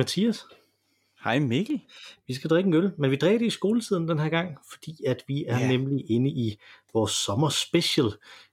Mathias. Hej Mikkel. Vi skal drikke en øl, men vi drikker det i skoletiden den her gang, fordi at vi er ja. nemlig inde i vores sommerspecial.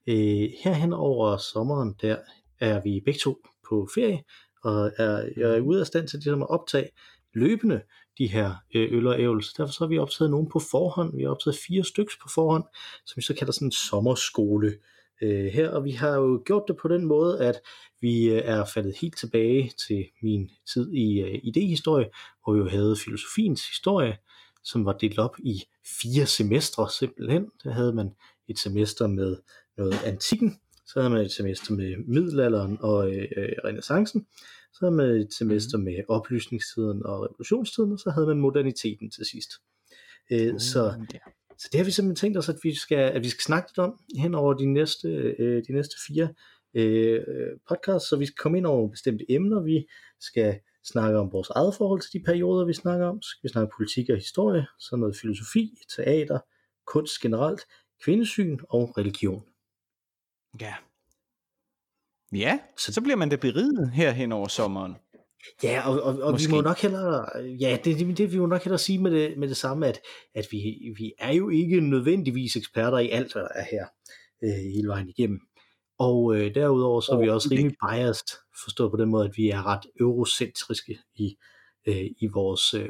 Øh, herhen over sommeren, der er vi begge to på ferie, og er, jeg er ude af stand til ligesom at optage løbende de her øh, øl og ævl. Så derfor så har vi optaget nogen på forhånd. Vi har optaget fire stykker på forhånd, som vi så kalder sådan en sommerskole øh, her, og vi har jo gjort det på den måde, at vi øh, er faldet helt tilbage til min tid i øh, idehistorie, hvor vi jo havde filosofiens historie, som var delt op i fire semestre simpelthen. Der havde man et semester med noget antikken, så havde man et semester med middelalderen og øh, øh renaissancen, så havde man et semester mhm. med oplysningstiden og revolutionstiden, og så havde man moderniteten til sidst. Øh, så så det har vi simpelthen tænkt os, at vi skal, at vi skal snakke lidt om hen over de næste, øh, de næste fire øh, podcasts, så vi skal komme ind over bestemte emner. Vi skal snakke om vores eget forhold til de perioder, vi snakker om. Så skal vi snakke politik og historie, så noget filosofi, teater, kunst generelt, kvindesyn og religion. Ja. Ja, så, så bliver man da beriget her hen over sommeren. Ja, og, og, og vi må nok hellere, ja, det, det, det vi må nok hellere sige med det, med det samme, at, at vi, vi er jo ikke nødvendigvis eksperter i alt, hvad der er her øh, hele vejen igennem. Og øh, derudover så er vi også rimelig biased, forstået på den måde, at vi er ret eurocentriske i, øh, i, vores, øh,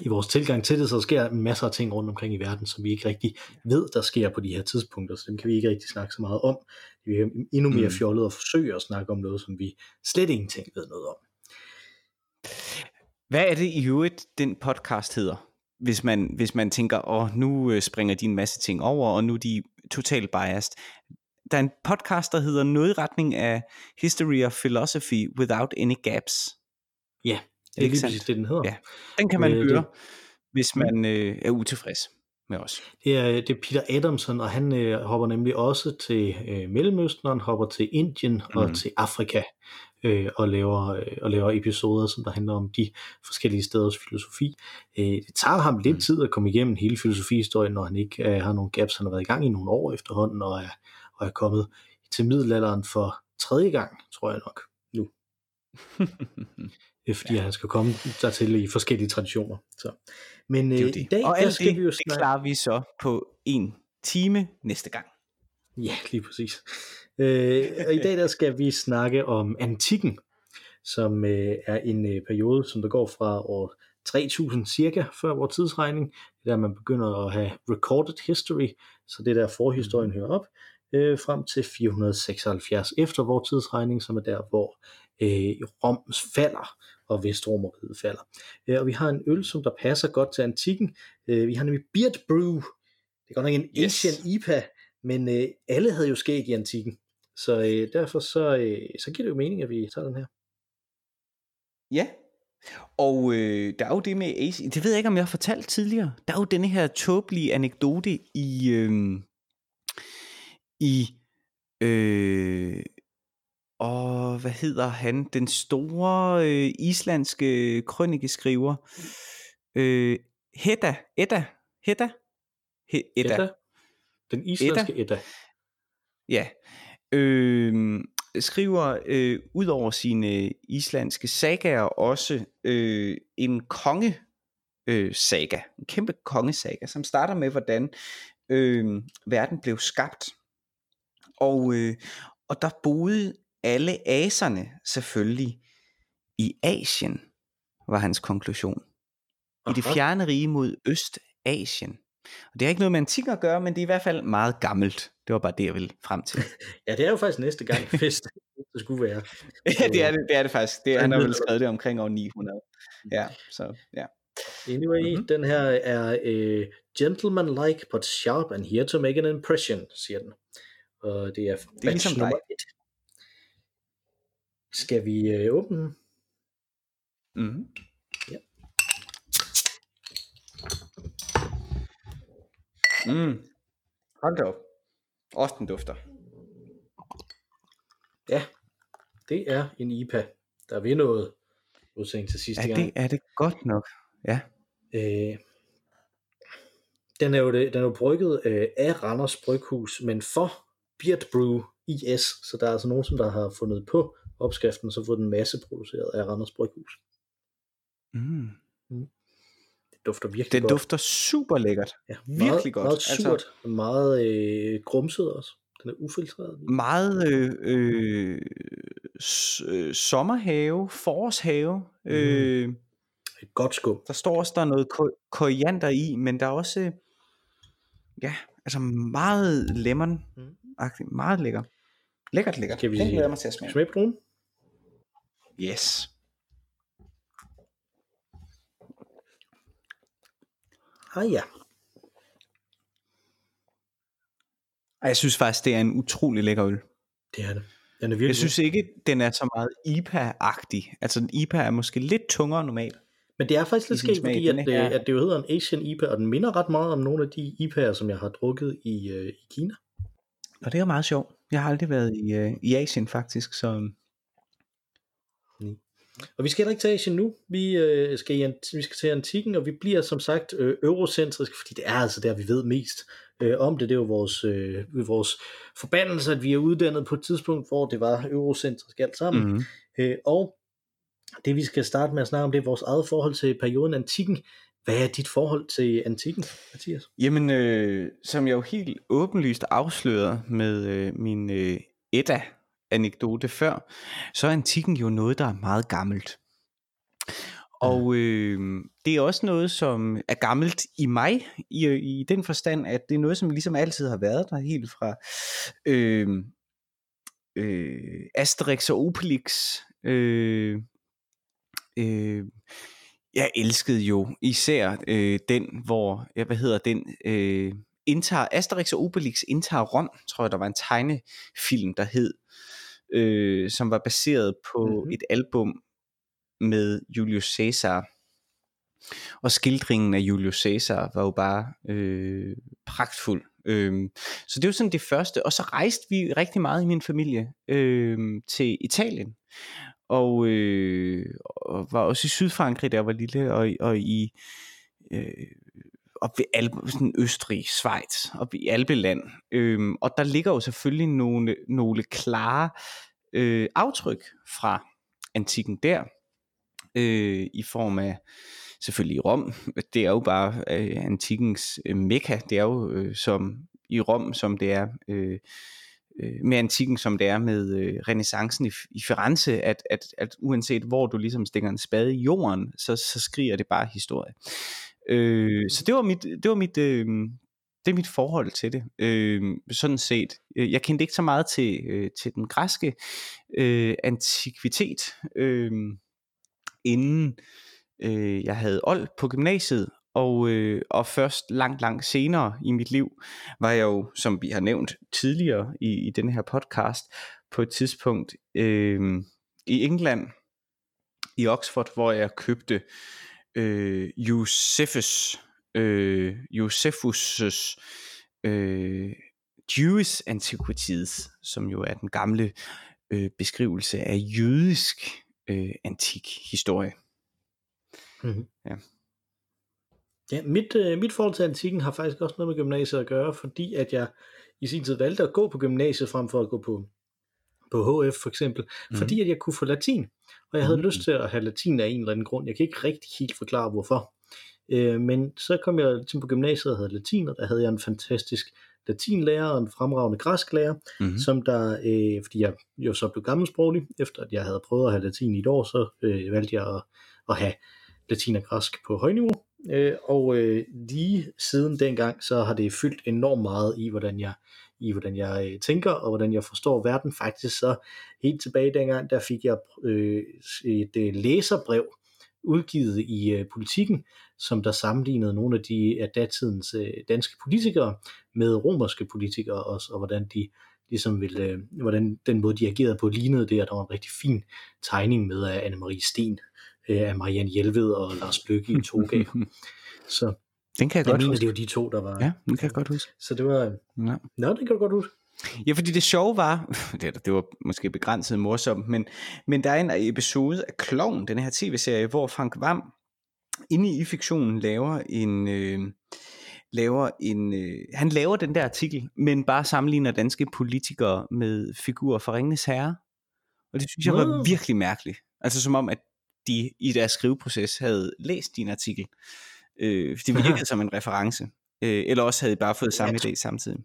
i vores tilgang til det, så der sker masser af ting rundt omkring i verden, som vi ikke rigtig ved, der sker på de her tidspunkter, så dem kan vi ikke rigtig snakke så meget om. Vi er endnu mere mm. fjollet at forsøge at snakke om noget, som vi slet ingenting ved noget om. Hvad er det i øvrigt, den podcast hedder? Hvis man, hvis man tænker, åh, nu øh, springer de en masse ting over, og nu er de totalt biased. Der er en podcast, der hedder noget i retning af History of Philosophy Without Any Gaps. Ja, det er lige præcis det, den hedder. Ja. Den kan man øh, høre, det... hvis man øh, er utilfreds med os. Det er, det er Peter Adamson, og han øh, hopper nemlig også til øh, Mellemøsten, og han hopper til Indien mm. og til Afrika øh, og, laver, øh, og laver episoder, som der handler om de forskellige steders filosofi. Øh, det tager ham lidt mm. tid at komme igennem hele filosofihistorien, når han ikke øh, har nogle gaps. Han har været i gang i nogle år efterhånden, og er, og er kommet til middelalderen for tredje gang, tror jeg nok, nu. Er fordi, ja. han skal komme dertil i forskellige traditioner. Så. Men øh, det i dag og alt skal det, vi jo snakke... det klarer vi så på en time næste gang. Ja, lige præcis. Øh, og i dag der skal vi snakke om antikken, som øh, er en øh, periode, som der går fra år 3000 cirka før vores tidsregning, det der man begynder at have recorded history, så det der forhistorien mm. hører op, øh, frem til 476 efter vores tidsregning, som er der, hvor øh, Rom falder, og Vestromeriet falder. Øh, og vi har en øl, som der passer godt til antikken. Øh, vi har nemlig Beard Brew. Det er godt nok en yes. Asian IPA, men øh, alle havde jo skæg i antikken. Så øh, derfor så, øh, så giver det jo mening, at vi tager den her. Ja, og øh, der er jo det med AC, det ved jeg ikke, om jeg har fortalt tidligere, der er jo denne her tåbelige anekdote i, øh, i, øh, og hvad hedder han, den store øh, islandske krønikeskriver, øh, Hedda, Edda, Hedda, He, Edda. Edda. Den islandske Edda. Edda. Ja, øh, skriver øh, ud over sine islandske sagaer også øh, en konge øh, saga, en kæmpe kongesaga, som starter med, hvordan øh, verden blev skabt. Og, øh, og der boede alle aserne selvfølgelig i Asien, var hans konklusion. I det fjerne rige mod Østasien. Og det har ikke noget med antik at gøre, men det er i hvert fald meget gammelt. Det var bare det, jeg ville frem til. ja, det er jo faktisk næste gang fest, det skulle være. ja, det er det, det er det faktisk. Det, han har vel skrevet det omkring år 900. Ja, så ja. Anyway, mm-hmm. den her er uh, gentleman-like, but sharp and here to make an impression, siger den. Og det er, det er ligesom nummer et. Skal vi uh, åbne den? Mm-hmm. Mm. Hold da op. Også den dufter. Ja, det er en IPA, der vil noget udsendt til sidste ja, gang. det er det godt nok. Ja. Øh, den er jo, det, den er jo brygget øh, af Randers Bryghus, men for Beard Brew IS, så der er altså nogen, som der har fundet på opskriften, så får den masse produceret af Randers Bryghus. Mm. Det dufter virkelig Den godt. dufter super lækkert. ja, virkelig meget, godt. Meget Altså- surt, altså, meget øh, grumset også. Den er ufiltreret. Meget øh, øh, s- øh, sommerhave, forårshave. Øh, Et godt skum. der står også, der er noget ko- koriander i, men der er også, øh, ja, altså meget lemon -agtigt. Meget lækker. Lækkert, lækkert. Skal vi- Den glæder mig til at smage. Smag på. Yes. Ah ja. Og jeg synes faktisk, det er en utrolig lækker øl. Det er det. Den er virkelig Jeg synes ikke, den er så meget IPA-agtig. Altså en IPA er måske lidt tungere normalt. Men det er faktisk lidt skægt, fordi Den at, er- øh, at det jo hedder en Asian IPA, og den minder ret meget om nogle af de IPA'er, som jeg har drukket i, øh, i Kina. Og det er meget sjovt. Jeg har aldrig været i, øh, i Asien faktisk, så Og vi skal heller ikke til Asien nu. Vi, øh, skal, i, vi skal til antikken, og vi bliver som sagt øh, eurocentrisk, fordi det er altså der, vi ved mest øh, om det. Det er jo vores, øh, vores forbandelse, at vi er uddannet på et tidspunkt, hvor det var eurocentrisk alt sammen. mm. Øh, og det vi skal starte med at snakke om, det er vores eget forhold til perioden antikken. Hvad er dit forhold til antikken, Mathias? Jamen, øh, som jeg jo helt åbenlyst afslørede med øh, min øh, Edda-anekdote før, så er antikken jo noget, der er meget gammelt. Og øh, det er også noget, som er gammelt i mig, i, i den forstand, at det er noget, som ligesom altid har været der, helt fra øh, øh, Asterix og Obelix. Øh, øh, jeg elskede jo især øh, den, hvor, ja, hvad hedder den, øh, indtager, Asterix og Obelix indtager Rom, tror jeg, der var en tegnefilm, der hed, øh, som var baseret på Mhm. mm-hmm. et album med Julius Caesar. Og skildringen af Julius Caesar var jo bare øh, pragtfuld. Øh, så det var sådan det første. Og så rejste vi rigtig meget i min familie øh, til Italien. Og, øh, og var også i Sydfrankrig, da jeg var lille, og, og i øh, op ved Alpe, sådan Østrig, Schweiz, op i Alpeland. Øhm, og der ligger jo selvfølgelig nogle, nogle klare øh, aftryk fra antikken der, øh, i form af selvfølgelig Rom. Det er jo bare øh, antikkens øh, mekka. Det er jo øh, som i Rom, som det er øh, øh, med antikken, som det er med øh, renaissancen i, i Firenze, at, at, at uanset hvor du ligesom stikker en spade i jorden, så, så skriger det bare historie. Øh, så det var mit, det var mit, øh, det er mit forhold til det. Øh, sådan set. Øh, jeg kendte ikke så meget til, øh, til den græske øh, antikvitet, øh, inden øh, jeg havde old på gymnasiet, og, øh, og først langt, langt senere i mit liv, var jeg jo, som vi har nævnt tidligere i, i denne her podcast, på et tidspunkt øh, i England, i Oxford, hvor jeg købte øh, Josephus, øh, Josephus' øh, Jewish Antiquities, som jo er den gamle øh, beskrivelse af jødisk øh, antik historie. Mm-hmm. Ja. Ja, mit, øh, mit forhold til antikken har faktisk også noget med gymnasiet at gøre, fordi at jeg i sin tid valgte at gå på gymnasiet frem for at gå på, på HF for eksempel, mm. fordi at jeg kunne få latin, og jeg havde Mhm. lyst til at have latin af en eller anden grund. Jeg kan ikke rigtig helt forklare hvorfor. Øh, men så kom jeg til på gymnasiet og havde latin, og der havde jeg en fantastisk latinlærer og en fremragende græsklærer, Mm-hmm. som der, øh, fordi jeg jo så blev gammelsproglig, efter at jeg havde prøvet at have latin i et år, så øh, valgte jeg at, at have latin og græsk på højniveau. Øh, og øh, lige siden dengang, så har det fyldt enormt meget i, hvordan jeg, i hvordan jeg øh, tænker, og hvordan jeg forstår verden. Faktisk så helt tilbage dengang, der fik jeg øh, et øh, læserbrev udgivet i øh, politikken, som der sammenlignede nogle af de af datidens øh, danske politikere med romerske politikere også, og hvordan de ligesom ville, øh, hvordan den måde de agerede på lignede det, og der var en rigtig fin tegning med af Anne-Marie Sten, øh, af Marianne Hjelved og Lars Lykke i toga. Så Den kan jeg, jeg godt mener, huske. det var de to, der var. Ja, den kan jeg godt huske. Så det var, Ja. nå, det kan du godt huske. Ja, fordi det sjove var, det, det var måske begrænset morsomt, men, men der er en episode af Klovn, den her tv-serie, hvor Frank Vam inde i fiktionen laver en, øh, laver en øh, han laver den der artikel, men bare sammenligner danske politikere med figurer fra Ringenes Herre. Og det synes jeg var virkelig mærkeligt. Altså som om, at de i deres skriveproces havde læst din artikel. Øh, det virkede som en reference. Øh, eller også havde de bare fået samme idé samtidig.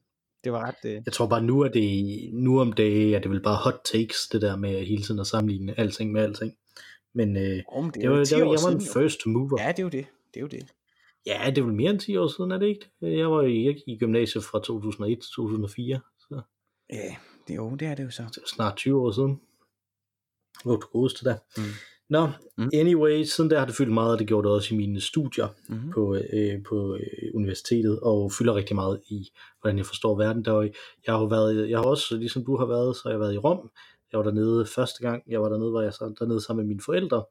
Det var ret... Øh... Jeg tror bare, nu er det nu om dagen, at det vil bare hot takes, det der med hele tiden at sammenligne alting med alting. Men, øh, oh, men det, det var, det var, jeg var en first mover. Ja, det er jo det. Det er jo det. Ja, det er vel mere end 10 år siden, er det ikke? Jeg var i, i gymnasiet fra 2001 til 2004. Så. Ja, det, jo, det er det jo så. Det er snart 20 år siden. Hvor du godeste da. Mm. Nå, mm. anyway, siden der har det fyldt meget, og det gjorde det også i mine studier mm. på, øh, på øh, universitetet, og fylder rigtig meget i, hvordan jeg forstår verden. Der, jeg har været, jeg har også, ligesom du har været, så har jeg været i Rom. Jeg var dernede første gang, jeg var dernede, hvor jeg så dernede sammen med mine forældre,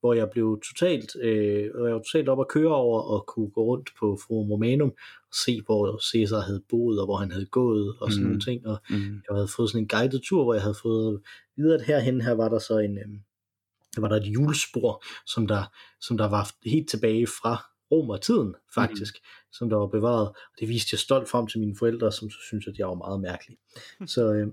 hvor jeg blev totalt, øh, jeg var totalt op at køre over og kunne gå rundt på Forum Romanum og se, hvor Cæsar havde boet og hvor han havde gået og sådan mm. nogle ting. Og mm. jeg havde fået sådan en guided tur, hvor jeg havde fået videre, at herhen her var der så en, øh, der var der et julespor, som der, som der var helt tilbage fra romertiden faktisk, mm. som der var bevaret. Og det viste jeg stolt frem til mine forældre, som så synes, at jeg var meget mærkelig. Så, øh,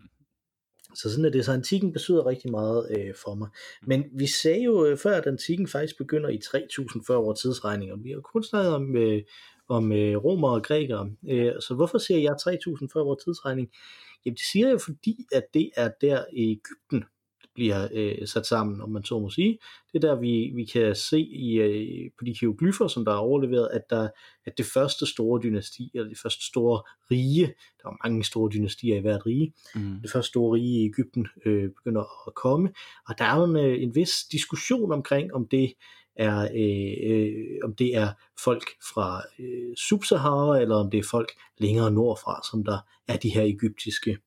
så sådan er det. Så antikken betyder rigtig meget øh, for mig. Men vi sagde jo øh, før, at antikken faktisk begynder i 3000 før vores tidsregning, og vi har kun snakket om, øh, om øh, romer og grækere. Øh, så hvorfor siger jeg 3000 før vores tidsregning? Jamen det siger jeg, fordi at det er der i Ægypten, bliver øh, sat sammen, om man så må sige. Det er der, vi, vi kan se i, øh, på de hieroglyffer, som der er overleveret, at, der, at det første store dynasti, eller det første store rige, der er mange store dynastier i hvert rige, mm. det første store rige i Ægypten øh, begynder at komme, og der er en, øh, en vis diskussion omkring, om det er, øh, øh, om det er folk fra øh, Sub-Sahara, eller om det er folk længere nordfra, som der er de her egyptiske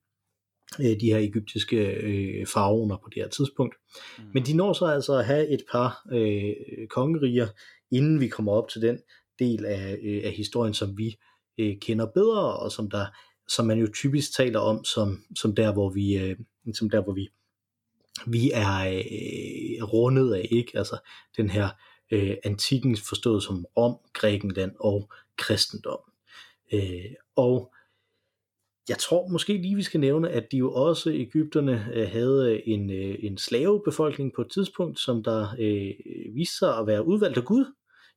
øh, de her egyptiske øh, faraoner på det her tidspunkt. Mm. Men de når så altså at have et par øh, kongeriger, inden vi kommer op til den del af, øh, af historien, som vi øh, kender bedre, og som der som man jo typisk taler om som, som der hvor vi øh, som der hvor vi vi er øh, rundet af, ikke? Altså den her øh, antikken forstået som Rom, Grækenland og kristendom. Øh, og jeg tror måske lige, vi skal nævne, at de jo også, Ægypterne, øh, havde en, øh, en slavebefolkning på et tidspunkt, som der øh, viste sig at være udvalgt af Gud,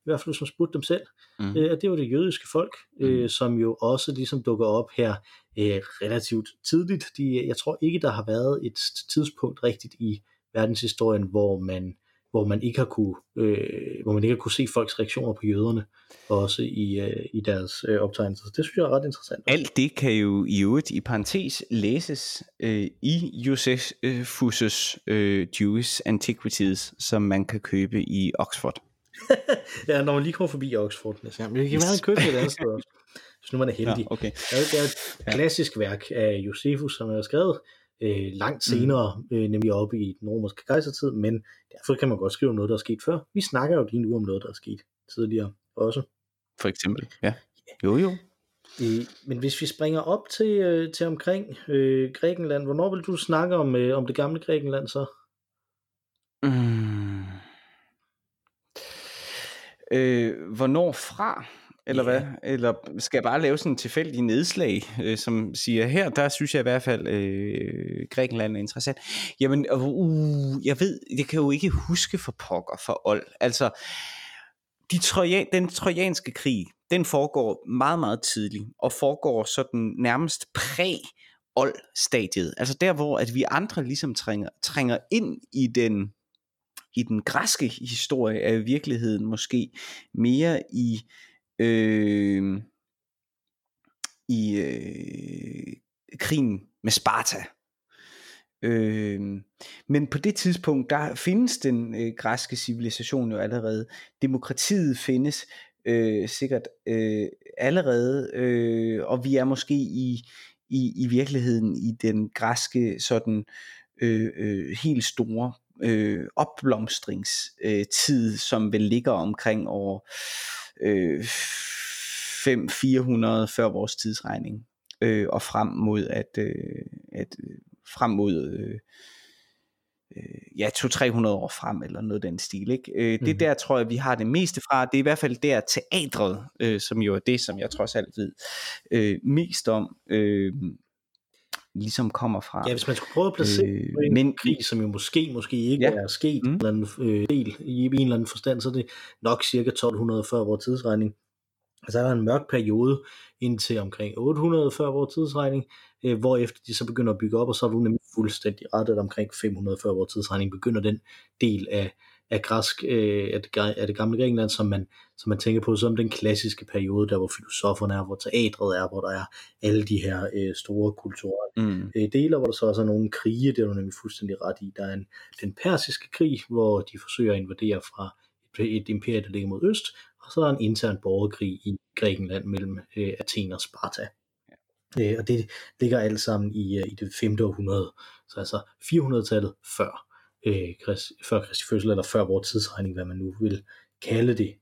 i hvert fald som spurgte dem selv. Mm. Øh, det var det jødiske folk, øh, mm. som jo også ligesom dukker op her øh, relativt tidligt. De, jeg tror ikke, der har været et tidspunkt rigtigt i verdenshistorien, hvor man hvor man ikke har kunne, øh, hvor man ikke har kunne se folks reaktioner på jøderne, også i, øh, i deres øh, optegnelser. Så det synes jeg er ret interessant. Alt det kan jo i øvrigt i parentes læses øh, i Josephus' øh, Jewish Antiquities, som man kan købe i Oxford. ja, når man lige kommer forbi Oxford. Ja, men kan man købe det et andet sted også, hvis nu man er heldig. Ja, okay. Det er et klassisk værk af Josephus, som er skrevet øh, langt mm. senere, mm. øh, nemlig oppe i den romerske kejsertid, men derfor kan man godt skrive om noget, der er sket før. Vi snakker jo lige nu om noget, der er sket tidligere også. For eksempel, ja. Jo, jo. Øh, men hvis vi springer op til, øh, til omkring øh, Grækenland, hvornår vil du snakke om, øh, om det gamle Grækenland så? Mm. Øh, hvornår fra? Eller yeah. hvad? Eller skal jeg bare lave sådan en tilfældig nedslag, øh, som siger, her, der synes jeg i hvert fald, øh, Grækenland er interessant. Jamen, uh, jeg ved, det kan jo ikke huske for pokker for old. Altså, de trojan, den trojanske krig, den foregår meget, meget tidligt, og foregår sådan nærmest præ old stadiet Altså der, hvor at vi andre ligesom trænger, trænger ind i den i den græske historie, er i virkeligheden måske mere i øh, i øh, krigen med Sparta. Øh, men på det tidspunkt, der findes den øh, græske civilisation jo allerede. Demokratiet findes øh, sikkert øh, allerede, øh, og vi er måske i, i, i virkeligheden i den græske sådan øh, øh, helt store øh, opblomstringstid, øh, som vel ligger omkring år øh, 5 400 før vores tidsregning øh, og frem mod at, øh, at øh, frem mod øh, øh, ja 200-300 år frem eller noget den stil ikke? Øh, mm. det mhm. der tror jeg vi har det meste fra det er i hvert fald der teatret øh, som jo er det som jeg trods alt ved øh, mest om øh, ligesom kommer fra. Ja, hvis man skulle prøve at placere øh, en men, krig, som jo måske, måske ikke ja. er sket mm. en eller anden øh, del i en eller anden forstand, så er det nok cirka 1200 før vores tidsregning. Altså er der en mørk periode indtil omkring 800 før vores tidsregning, øh, hvor efter de så begynder at bygge op, og så er du nemlig fuldstændig ret, at omkring 500 før vores tidsregning begynder den del af, af græsk, øh, af, det, af det gamle Grækenland, som man, som man tænker på som den klassiske periode, der hvor filosoferne er, hvor teatret er, hvor der er alle de her øh, store kulturelle mm. øh, dele, hvor der så også er nogle krige, det er du nemlig fuldstændig ret i. Der er en, den persiske krig, hvor de forsøger at invadere fra et, et imperium, der ligger mod øst, og så er der en intern borgerkrig i Grækenland mellem øh, Athen og Sparta. Øh, og det ligger alt sammen i, øh, i det 5. århundrede, så altså 400-tallet før øh, før Kristi fødsel, eller før vores tidsregning, hvad man nu vil kalde det.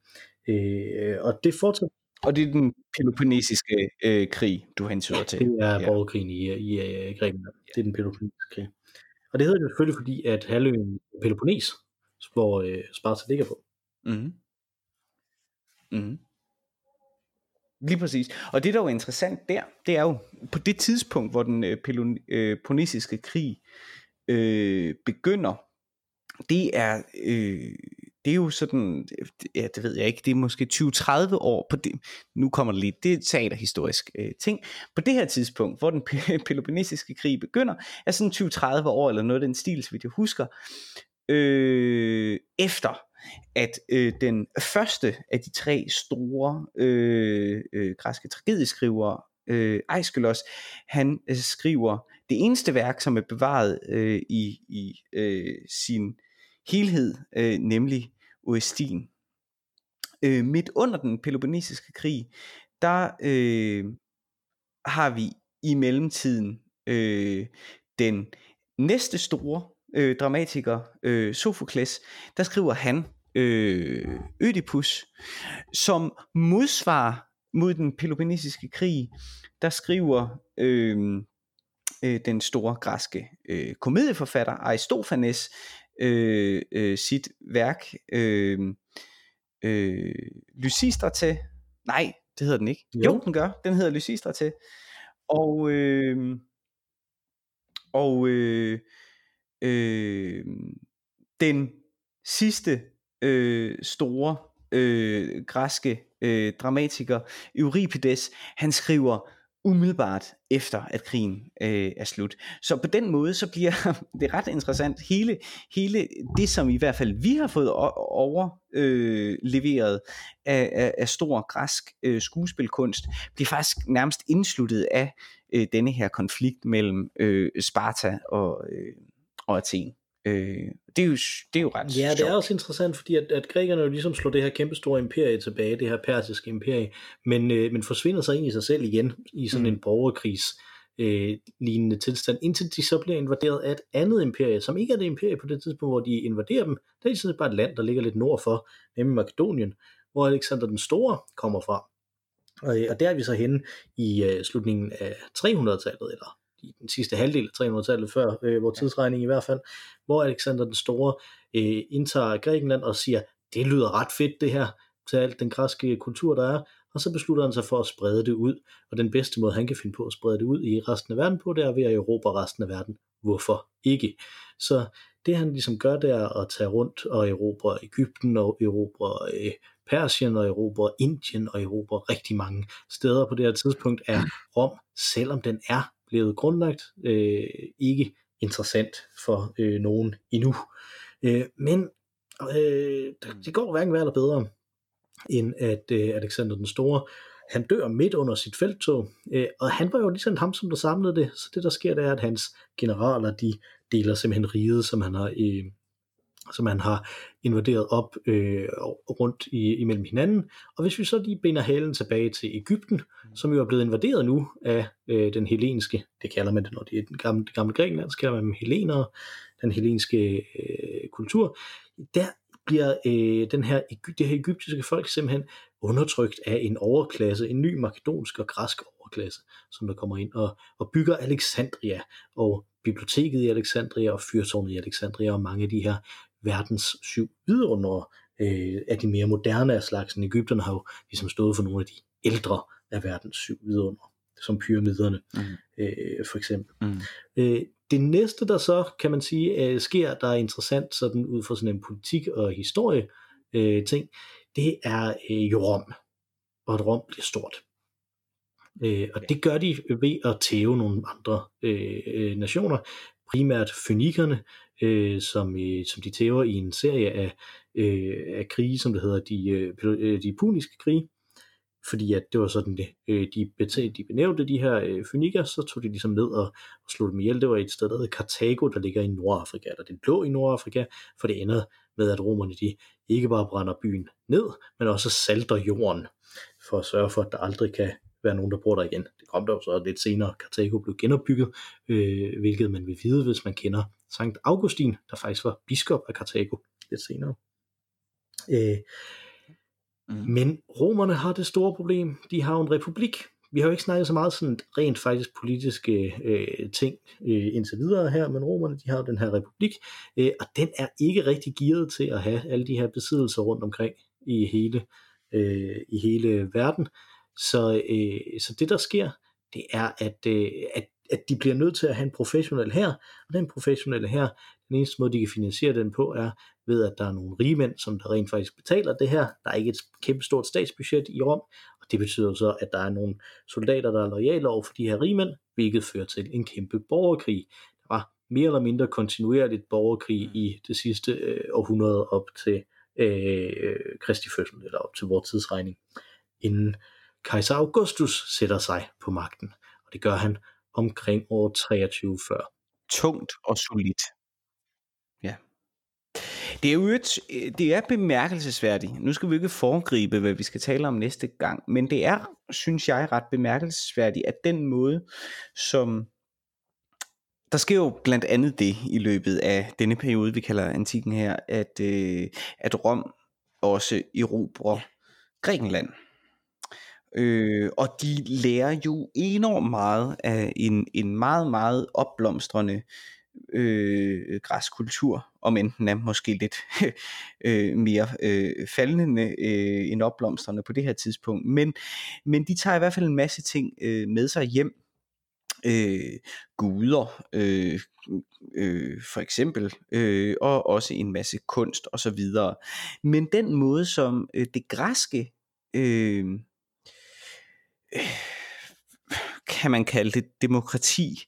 Øh, og det fortsætter. Og det er den peloponnesiske øh, krig, du hensyder til. Det er ja. borgerkrigen i, i, i Grækenland. Ja. Det er den peloponnesiske krig. Og det hedder det selvfølgelig, fordi at halvøen Peloponnes, hvor øh, Sparta ligger på. Mm. Mm. Lige præcis. Og det, der er jo interessant der, det er jo på det tidspunkt, hvor den øh, peloponnesiske krig øh, begynder, det er, øh, det er jo sådan, ja, det ved jeg ikke, det er måske 20-30 år på det, nu kommer det lige, det er teaterhistorisk øh, ting, på det her tidspunkt, hvor den peloponnesiske krig begynder, er sådan 20-30 år, eller noget af den stil, så vidt jeg husker, øh, efter at øh, den første af de tre store øh, øh, græske tragedieskrivere, øh, Aeschylus, han øh, skriver det eneste værk, som er bevaret øh, i, i øh, sin helhed, øh, nemlig Oestien. Øh, midt under den Peloponnesiske krig, der øh, har vi i mellemtiden øh, den næste store øh, dramatiker, øh, Sofokles, der skriver han øh, Ødipus, som modsvar mod den Peloponnesiske krig, der skriver øh, øh, den store græske øh, komedieforfatter Aristofanes øh, øh, sit værk øh, øh, Lysistrate. Nej, det hedder den ikke. Jo, jo den gør. Den hedder Lysistrate. Og øh, og øh, øh, den sidste øh, store øh, græske øh, dramatiker Euripides, han skriver umiddelbart efter at krigen øh, er slut. Så på den måde så bliver det ret interessant hele hele det som i hvert fald vi har fået overleveret øh, af, af, af stor græsk øh, skuespilkunst bliver faktisk nærmest indsluttet af øh, denne her konflikt mellem øh, Sparta og øh, og Athen. Øh, det, er jo, det er jo ret Ja, det er også interessant, fordi at, at grækerne jo ligesom slår det her kæmpe store imperie tilbage, det her persiske imperie, men, øh, men forsvinder sig ind i sig selv igen i sådan mm. en borgerkrigs øh, lignende tilstand, indtil de så bliver invaderet af et andet imperie, som ikke er det imperie på det tidspunkt, hvor de invaderer dem. Det er sådan bare et land, der ligger lidt nord for, nemlig Makedonien, hvor Alexander den Store kommer fra. Og, og der er vi så henne i øh, slutningen af 300-tallet, eller i den sidste halvdel af 300-tallet før øh, vores tidsregning i hvert fald, hvor Alexander den Store øh, indtager Grækenland og siger, det lyder ret fedt det her, til alt den græske kultur, der er, og så beslutter han sig for at sprede det ud, og den bedste måde, han kan finde på at sprede det ud i resten af verden på, det er ved at erobre resten af verden. Hvorfor ikke? Så det han ligesom gør, det er at tage rundt og erobre Ægypten og erobre øh, Persien og erobre Indien og erobre rigtig mange steder på det her tidspunkt er Rom, selvom den er blevet grundlagt, øh, ikke interessant for øh, nogen endnu. Øh, men øh, det går hverken værre eller bedre, end at øh, Alexander den Store, han dør midt under sit felttog, øh, og han var jo ligesom ham, som der samlede det, så det der sker, det er, at hans generaler, de deler simpelthen riget, som han har øh, som man har invaderet op øh, rundt i, imellem hinanden. Og hvis vi så lige binder halen tilbage til Ægypten, mm. som jo er blevet invaderet nu af øh, den helenske, det kalder man det, når det er den gamle, det gamle Grækenland, så kalder man dem helenere, den helenske øh, kultur, der bliver øh, den her, det her egyptiske folk simpelthen undertrykt af en overklasse, en ny makedonsk og græsk overklasse, som der kommer ind og, og bygger Alexandria og biblioteket i Alexandria og fyrtårnet i Alexandria og mange af de her verdens syv vidundere øh, af de mere moderne af slagsen. Ægypterne har jo ligesom stået for nogle af de ældre af verdens syv vidundere. som pyramiderne mm. øh, for eksempel. Mm. Øh, det næste, der så kan man sige, øh, sker, der er interessant sådan ud fra sådan en politik og historie øh, ting, det er øh, jo Rom, og at Rom bliver stort. Øh, og det gør de ved at tæve nogle andre øh, øh nationer, primært fynikerne, øh, som, øh, som de tæver i en serie af, øh, af krige, som det hedder de, øh, øh de puniske krige, fordi at det var sådan, det, øh, de, betalte, de benævnte de her øh, fynikker, så tog de ligesom ned og, og slog dem ihjel. Det var et sted, der hedder Karthago, der ligger i Nordafrika, eller det lå i Nordafrika, for det ender med, at romerne de ikke bare brænder byen ned, men også salter jorden, for at sørge for, at der aldrig kan være nogen, der bor der igen. Det kom der jo så lidt senere, Karthago blev genopbygget, øh, hvilket man vil vide, hvis man kender Sankt Augustin, der faktisk var biskop af Karthago lidt senere. Øh, mm. Men romerne har det store problem, de har jo en republik. Vi har jo ikke snakket så meget sådan rent faktisk politiske øh, ting øh, indtil videre her, men romerne de har jo den her republik, øh, og den er ikke rigtig gearet til at have alle de her besiddelser rundt omkring i hele, øh, i hele verden. Så, øh, så det der sker, det er, at, øh, at, at de bliver nødt til at have en professionel her, og den professionelle her, den eneste måde, de kan finansiere den på, er ved, at der er nogle rige mænd, som der rent faktisk betaler det her. Der er ikke et kæmpe stort statsbudget i Rom, og det betyder så, at der er nogle soldater, der er lojale over for de her rige mænd, hvilket fører til en kæmpe borgerkrig. Der var mere eller mindre kontinuerligt borgerkrig i det sidste øh, århundrede op til øh, Kristi fødsel, eller op til vores tidsregning, inden kejser Augustus sætter sig på magten, og det gør han omkring år 23 før. Tungt og solidt. Ja. Det er jo et, det er bemærkelsesværdigt. Nu skal vi ikke foregribe, hvad vi skal tale om næste gang, men det er, synes jeg, ret bemærkelsesværdigt, at den måde, som der sker jo blandt andet det i løbet af denne periode, vi kalder antikken her, at, øh, at Rom også erobrer Grækenland. Øh, og de lærer jo enormt meget af en, en meget, meget opblomstrende øh, græsk kultur, om enten er måske lidt øh, mere øh, faldende øh, end opblomstrende på det her tidspunkt. Men, men de tager i hvert fald en masse ting øh, med sig hjem. Øh, guder, øh, øh, for eksempel, øh, og også en masse kunst og så videre. Men den måde, som øh, det græske øh, kan man kalde det, demokrati,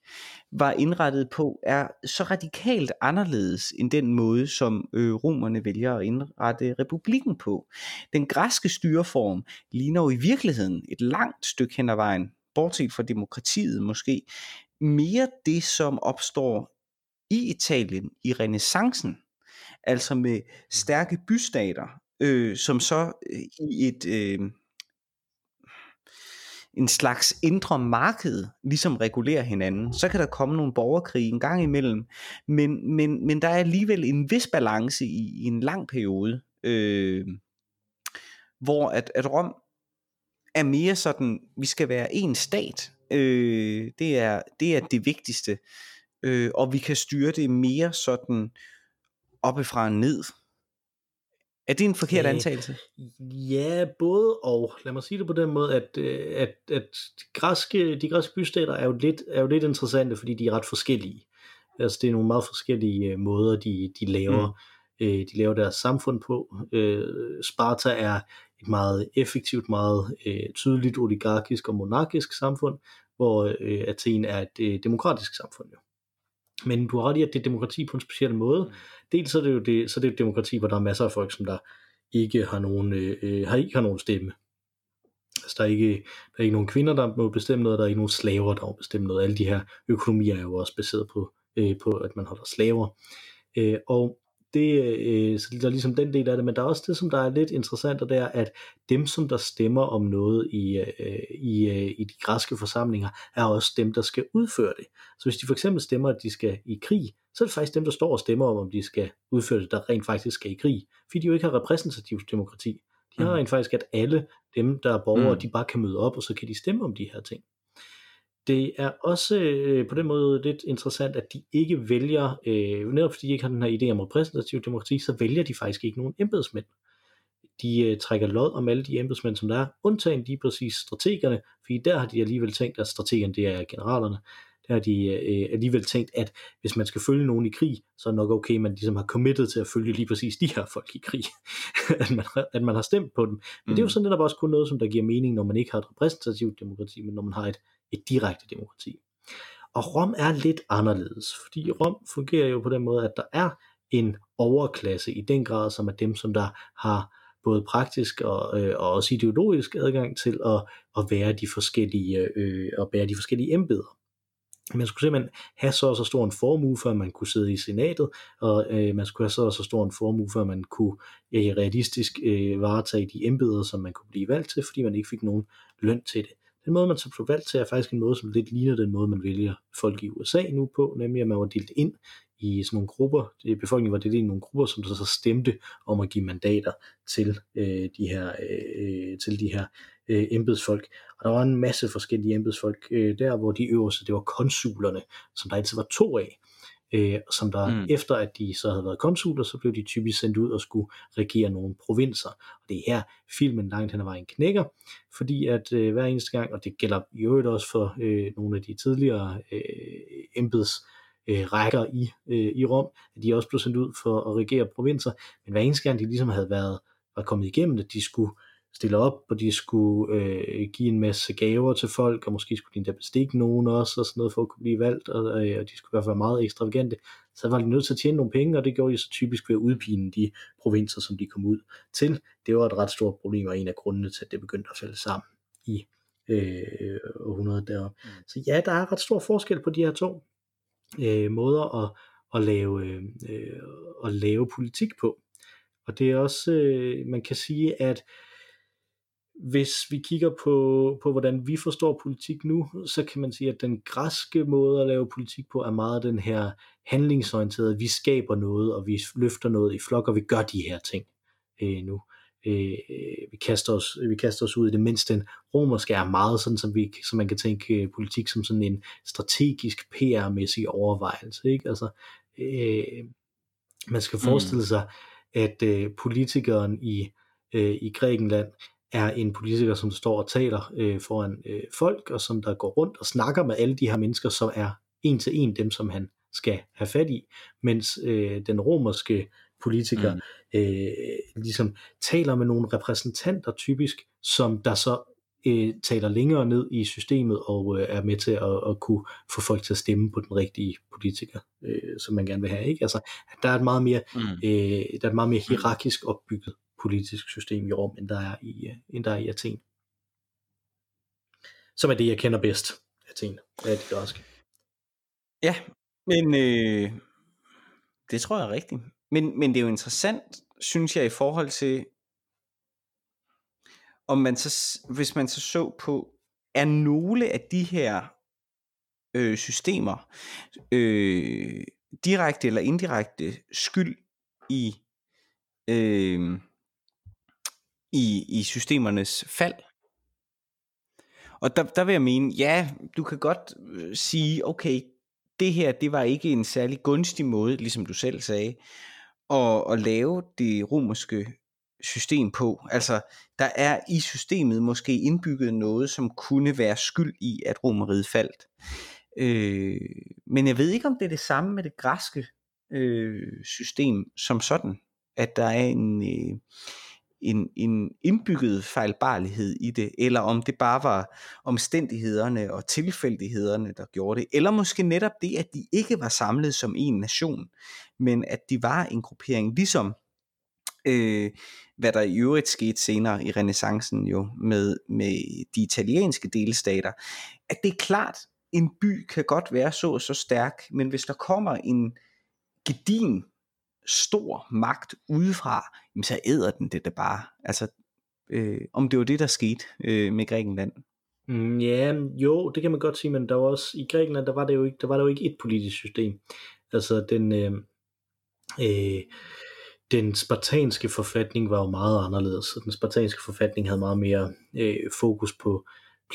var indrettet på, er så radikalt anderledes end den måde, som øh, romerne vælger at indrette republikken på. Den græske styreform ligner jo i virkeligheden et langt stykke hen ad vejen, bortset fra demokratiet måske, mere det, som opstår i Italien i renaissancen, altså med stærke bystater, øh, som så øh, i et... Øh, en slags indre marked ligesom regulerer hinanden. Så kan der komme nogle borgerkrige en gang imellem, men, men, men der er alligevel en vis balance i, i en lang periode, øh, hvor at, at Rom er mere sådan, vi skal være en stat. Øh, det, er, det er det vigtigste. Øh, og vi kan styre det mere sådan oppefra og ned. Er det en forkert øh, antagelse? Ja, både og. Lad mig sige det på den måde, at, øh, at, at de, græske, de græske bystater er jo, lidt, er jo lidt interessante, fordi de er ret forskellige. Altså det er nogle meget forskellige øh, måder, de, de laver mm. øh, de laver deres samfund på. Øh, Sparta er et meget effektivt, meget øh, tydeligt oligarkisk og monarkisk samfund, hvor øh, Athen er et øh, demokratisk samfund. Jo. Men du har ret i, at det er demokrati på en speciel måde. Dels så er det jo det, så er det et demokrati, hvor der er masser af folk, som der ikke har nogen, øh, øh, har ikke har nogen stemme. Altså, der er, ikke, der er ikke nogen kvinder, der må bestemme noget, der er ikke nogen slaver, der må bestemme noget. Alle de her økonomier er jo også baseret på, øh, på at man holder slaver. Øh, og det, øh, så der er ligesom den del af det, men der er også det, som der er lidt interessant, og det er, at dem, som der stemmer om noget i, øh, i, øh, i de græske forsamlinger, er også dem, der skal udføre det. Så hvis de for eksempel stemmer, at de skal i krig, så er det faktisk dem, der står og stemmer om, om de skal udføre det, der rent faktisk skal i krig. Fordi de jo ikke har repræsentativt demokrati. De har mm. rent faktisk, at alle dem, der er borgere, mm. de bare kan møde op, og så kan de stemme om de her ting. Det er også øh, på den måde lidt interessant, at de ikke vælger, øh, netop fordi de ikke har den her idé om repræsentativ demokrati, så vælger de faktisk ikke nogen embedsmænd. de uh, trækker lod om alle de embedsmænd, som der er, undtagen de præcis strategerne, fordi der har de alligevel tænkt, at strategerne det er generalerne, der har de øh, alligevel tænkt, at hvis man skal følge nogen i krig, så er det nok okay, man ligesom har committed til at følge lige præcis de her folk i krig, at, man, at man har stemt på dem. Men mm. det er jo mm. sådan netop også kun noget, som der giver mening, når man ikke har et repræsentativt demokrati, men når man har et, et direkte demokrati. Og Rom er lidt anderledes, fordi Rom fungerer jo på den måde, at der er en overklasse i den grad, som er dem, som der har både praktisk og, øh, og også ideologisk adgang til at, at være de forskellige øh, at bære de forskellige embeder. Man skulle simpelthen have så og så stor en formue, før man kunne sidde i senatet, og øh, man skulle have så og så stor en formue, før man kunne øh, realistisk øh, varetage de embeder, som man kunne blive valgt til, fordi man ikke fik nogen løn til det. Den måde, man så blev valgt til, er faktisk en måde, som lidt ligner den måde, man vælger folk i USA nu på, nemlig at man var delt ind i sådan nogle grupper. Befolkningen var delt ind i nogle grupper, som så stemte om at give mandater til øh, de her, øh, til de her øh, embedsfolk. Og der var en masse forskellige embedsfolk øh, der, hvor de øverste, det var konsulerne, som der altid var to af. Øh, som der mm. efter at de så havde været konsuler, så blev de typisk sendt ud og skulle regere nogle provinser. Og det er her filmen langt hen ad vejen knækker, fordi at øh, hver eneste gang, og det gælder i øvrigt også for øh, nogle af de tidligere øh, embeds øh, rækker i, øh, i Rom, at de også blev sendt ud for at regere provinser, men hver eneste gang de ligesom havde været var kommet igennem det, de skulle stille op, og de skulle øh, give en masse gaver til folk, og måske skulle de endda bestikke nogen også, og sådan noget for at kunne blive valgt, og, øh, og de skulle i hvert fald være meget ekstravagante. Så var de nødt til at tjene nogle penge, og det gjorde de så typisk ved at udpine de provinser, som de kom ud til. Det var et ret stort problem, og en af grundene til, at det begyndte at falde sammen i øh, århundredet deroppe. Mm. Så ja, der er ret stor forskel på de her to øh, måder at, at, lave, øh, at lave politik på. Og det er også, øh, man kan sige, at hvis vi kigger på, på, hvordan vi forstår politik nu, så kan man sige, at den græske måde at lave politik på er meget den her handlingsorienterede, vi skaber noget, og vi løfter noget i flok, og vi gør de her ting øh, nu. Øh, vi, kaster os, vi kaster os ud i det, mens den romerske er meget sådan, som, vi, som man kan tænke øh, politik som sådan en strategisk PR-mæssig overvejelse. Ikke? Altså, øh, man skal forestille mm. sig, at øh, politikeren i, øh, i Grækenland er en politiker, som står og taler øh, foran øh, folk, og som der går rundt og snakker med alle de her mennesker, som er en til en dem, som han skal have fat i, mens øh, den romerske politiker mm. øh, ligesom taler med nogle repræsentanter typisk, som der så øh, taler længere ned i systemet og øh, er med til at, at kunne få folk til at stemme på den rigtige politiker, øh, som man gerne vil have. Ikke? Altså, der er et meget mere, mm. øh, der er et meget mere hierarkisk opbygget politisk system i Rom, end der er i, øh, end der er i Athen. Som er det, jeg kender bedst, Athen, af det græske. Ja, men øh, det tror jeg er rigtigt. Men, men det er jo interessant, synes jeg, i forhold til, om man så, hvis man så så på, er nogle af de her øh, systemer øh, direkte eller indirekte skyld i øh, i, i systemernes fald. Og der, der vil jeg mene, ja, du kan godt øh, sige, okay, det her, det var ikke en særlig gunstig måde, ligesom du selv sagde, at, at lave det romerske system på. Altså, der er i systemet måske indbygget noget, som kunne være skyld i, at romeriet faldt. Øh, men jeg ved ikke, om det er det samme med det græske øh, system som sådan, at der er en, øh, en, en indbygget fejlbarlighed i det, eller om det bare var omstændighederne og tilfældighederne, der gjorde det, eller måske netop det, at de ikke var samlet som en nation, men at de var en gruppering, ligesom øh, hvad der i øvrigt skete senere i renaissancen jo med, med de italienske delstater, at det er klart, en by kan godt være så så stærk, men hvis der kommer en gedin stor magt udefra, jamen så æder den det da bare. Altså, øh, om det var det, der skete øh, med Grækenland. Mm, ja, jo, det kan man godt sige, men der var også, i Grækenland, der var det jo ikke, der var det jo ikke et politisk system. Altså, den, øh, øh, den spartanske forfatning var jo meget anderledes, den spartanske forfatning havde meget mere øh, fokus på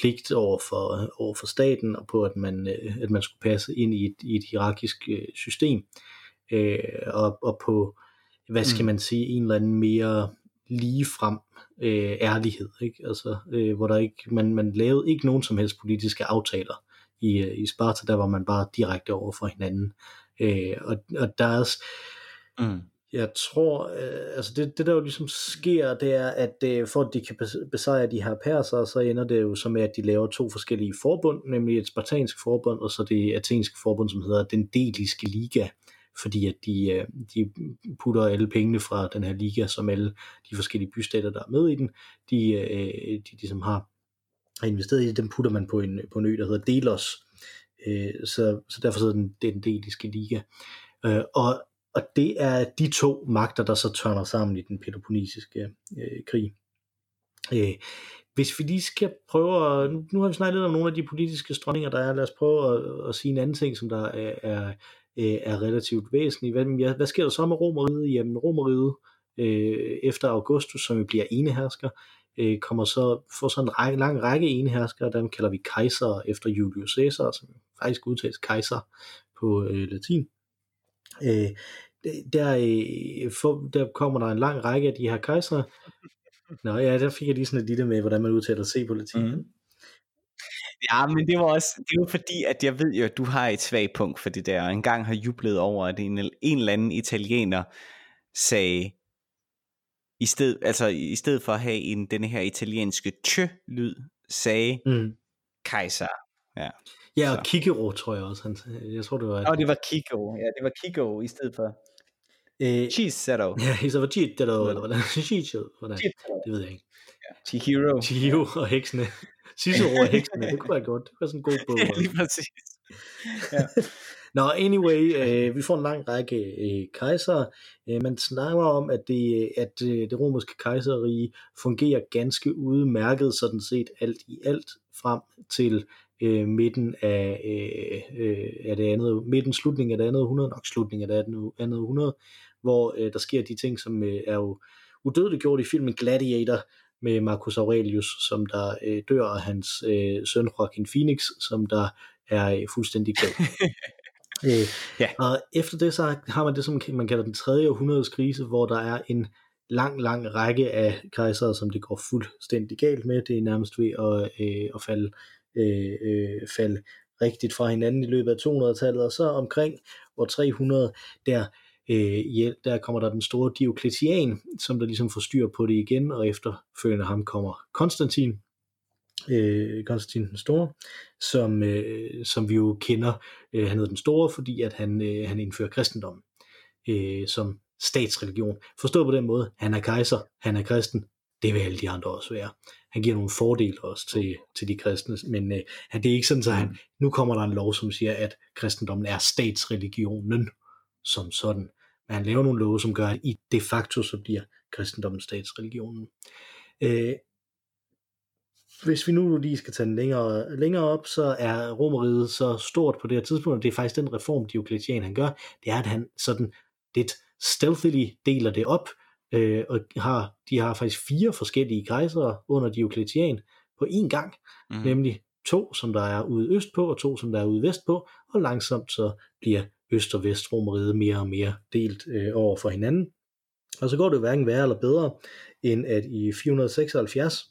pligt over for, over for staten, og på, at man, øh, at man skulle passe ind i et, i et hierarkisk øh, system øh, og, og på, hvad skal mm. man sige, en eller anden mere lige frem øh, ærlighed, ikke? Altså, øh, hvor der ikke, man, man lavede ikke nogen som helst politiske aftaler i, øh, i Sparta, der var man bare direkte over for hinanden. Øh, og, og der er, mm. jeg tror, øh, altså det, det der jo ligesom sker, det er, at øh, for at de kan besejre de her perser, så ender det jo så med, at de laver to forskellige forbund, nemlig et spartansk forbund, og så det athenske forbund, som hedder den Deliske Liga, fordi at de, øh, de putter alle pengene fra den her liga, som alle de forskellige bystater, der er med i den, de, øh, de ligesom har investeret i, dem putter man på en, på en ø, der hedder Delos, øh, så, så derfor sidder den, den deliske liga. Og, og det er de to magter, der så tørner sammen i den peloponnesiske øh, krig. Øh, hvis vi lige skal prøve at, nu har vi snakket lidt om nogle af de politiske strømninger, der er, lad os prøve at, at sige en anden ting, som der er, er, øh, er relativt væsentlig. Hvad, hvad sker der så med Romeriet? Jamen Romeriet øh, efter Augustus, som jo bliver enehersker, øh, kommer så, får så en række, lang række eneherskere, dem kalder vi kejser efter Julius Caesar, som faktisk udtales kejser på øh, latin. Øh, der, øh, for, der kommer der en lang række af de her kejsere. Nå ja, der fik jeg lige sådan et lille med, hvordan man udtaler C på latin. Mm. Ja, men det var også det var fordi, at jeg ved jo, at du har et svagt punkt for det der, og engang har jublet over, at en, en eller anden italiener sagde, i sted, altså i stedet for at have en, denne her italienske tjø-lyd, sagde mm. kejser. Ja, ja og Kikero, tror jeg også. Han, jeg tror, det var... Nå, det var Kikero. Ja, det var Kikero i stedet for... Øh, Cicero. Ja, så var Cicero, eller hvordan? Cicero, hvordan? Det ved jeg ikke. Ja. Chihiro. Chihiro og heksene. Cicero og heksene, det kunne være godt. Det var sådan en god bog. ja, lige præcis. Ja. Nå, anyway, øh, vi får en lang række øh, kejsere. Øh, man snakker om, at det, at øh, det romerske kejserrige fungerer ganske udmærket, sådan set alt i alt, frem til øh, midten af, øh, øh, af det andet, midten slutningen af det andet århundrede, nok slutningen af det andet, århundrede, hvor øh, der sker de ting, som øh, er jo udødeligt gjort i filmen Gladiator, med Marcus Aurelius, som der øh, dør, og hans øh, søn Joaquin Phoenix, som der er øh, fuldstændig galt. øh, ja. Og efter det, så har man det, som man kalder den tredje århundredes krise, hvor der er en lang, lang række af kejsere, som det går fuldstændig galt med. Det er nærmest ved at, øh, at falde, øh, øh, falde rigtigt fra hinanden i løbet af 200-tallet, og så omkring år 300, der øh, ja, der kommer der den store Diocletian, som der ligesom får styr på det igen, og efterfølgende ham kommer Konstantin, øh, Konstantin den Store, som, øh, som vi jo kender, øh, han hedder den Store, fordi at han, øh, han indfører kristendommen øh, som statsreligion. Forstået på den måde, han er kejser, han er kristen, det vil alle de andre også være. Han giver nogle fordele også til, til de kristne, men øh, det er ikke sådan, at han, nu kommer der en lov, som siger, at kristendommen er statsreligionen som sådan. Men han laver nogle love, som gør, at i de facto så bliver kristendommen statsreligionen. Øh, hvis vi nu lige skal tage den længere, længere op, så er Romeriet så stort på det her tidspunkt, og det er faktisk den reform, Diocletian han gør, det er, at han sådan lidt stealthily deler det op, øh, og har, de har faktisk fire forskellige kejsere under Diocletian på én gang, mm. nemlig to, som der er ude øst på, og to, som der er ude vest på, og langsomt så bliver Øst- og Vestromeriet mere og mere delt øh, over for hinanden. Og så går det hverken værre eller bedre, end at i 476,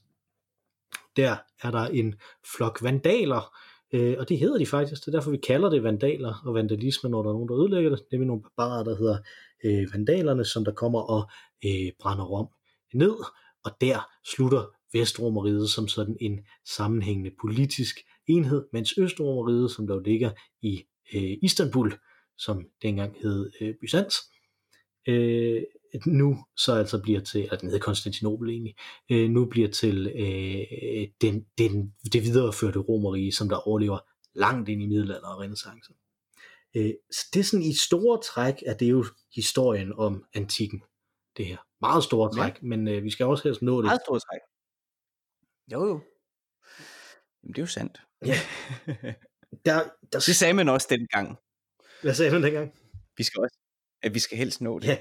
der er der en flok vandaler, øh, og det hedder de faktisk, det er derfor vi kalder det vandaler og vandalisme, når der er nogen, der ødelægger det. Det er nogle barbarer, der hedder øh, vandalerne, som der kommer og øh, brænder Rom ned, og der slutter Vestromeriet som sådan en sammenhængende politisk enhed, mens Østromeriet, som der jo ligger i øh, Istanbul, som dengang hed øh, Byzans, øh, nu så altså bliver til, eller den hed Konstantinopel egentlig, øh, nu bliver til øh, den, den, det videreførte romerige, som der overlever langt ind i middelalder og renaissance. Øh, så det er sådan i store træk, at det er jo historien om antikken, det her. Meget store træk, ja. men øh, vi skal også helst nå det. Meget store træk. Jo jo. Jamen, det er jo sandt. Ja. Der, der... Det sagde man også dengang. Hvad sagde du dengang? Vi skal også at vi skal helst nå det. Ja,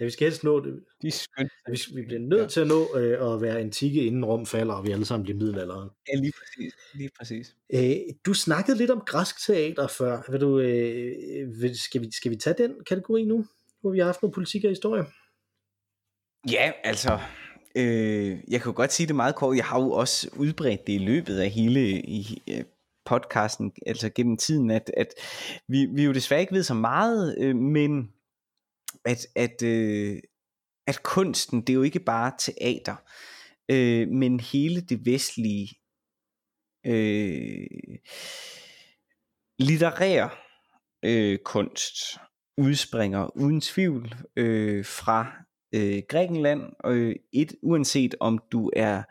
ja vi skal helst nå det. De er skønt. Vi, vi bliver nødt ja. til at nå øh, at være antikke, inden Rom falder, og vi alle sammen bliver middelalderen. Ja, lige præcis. Lige præcis. Øh, du snakkede lidt om græsk teater før. Vil du, øh, vil, skal, vi, skal vi tage den kategori nu, hvor vi har haft noget politik og historie? Ja, altså, øh, jeg kan jo godt sige det meget kort, jeg har jo også udbredt det i løbet af hele i, øh, podcasten, altså gennem tiden, at, at vi, vi jo desværre ikke ved så meget, øh, men at, at, øh, at kunsten, det er jo ikke bare teater, øh, men hele det vestlige øh, litterære øh, kunst udspringer uden tvivl øh, fra øh, Grækenland, og øh, et uanset om du er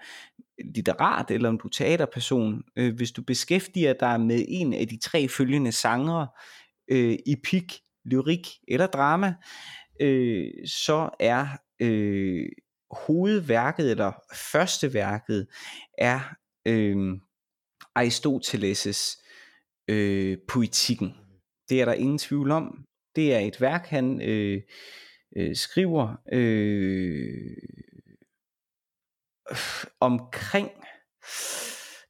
litterat eller om du er teaterperson, øh, hvis du beskæftiger dig med en af de tre følgende sangere, øh, epik, lyrik eller drama, øh, så er øh, hovedværket eller første værket er øh, Aristoteles' øh, poetikken. Det er der ingen tvivl om. Det er et værk, han øh, øh, skriver øh, omkring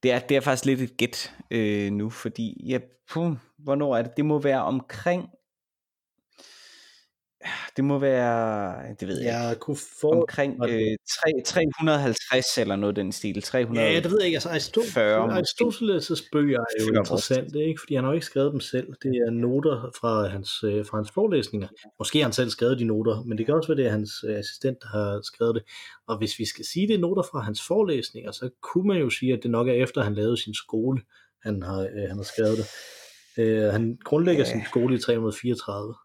det er, det er faktisk lidt et gæt øh, nu, fordi ja, pum, hvornår er det? Det må være omkring det må være, det ved jeg, jeg kunne få omkring øh, 3, 350 eller noget den stil. 300 ja, det ved jeg ikke. Altså, Aristoteles' bøger er jo interessante, ikke? fordi han har jo ikke skrevet dem selv. Det er noter fra hans, øh, fra hans forelæsninger. Måske har han selv skrevet de noter, men det kan også være, det er hans øh, assistent, der har skrevet det. Og hvis vi skal sige, det er noter fra hans forelæsninger, så kunne man jo sige, at det nok er efter, han lavede sin skole, han har, øh, han har skrevet det. Øh, han grundlægger ja. sin skole i 334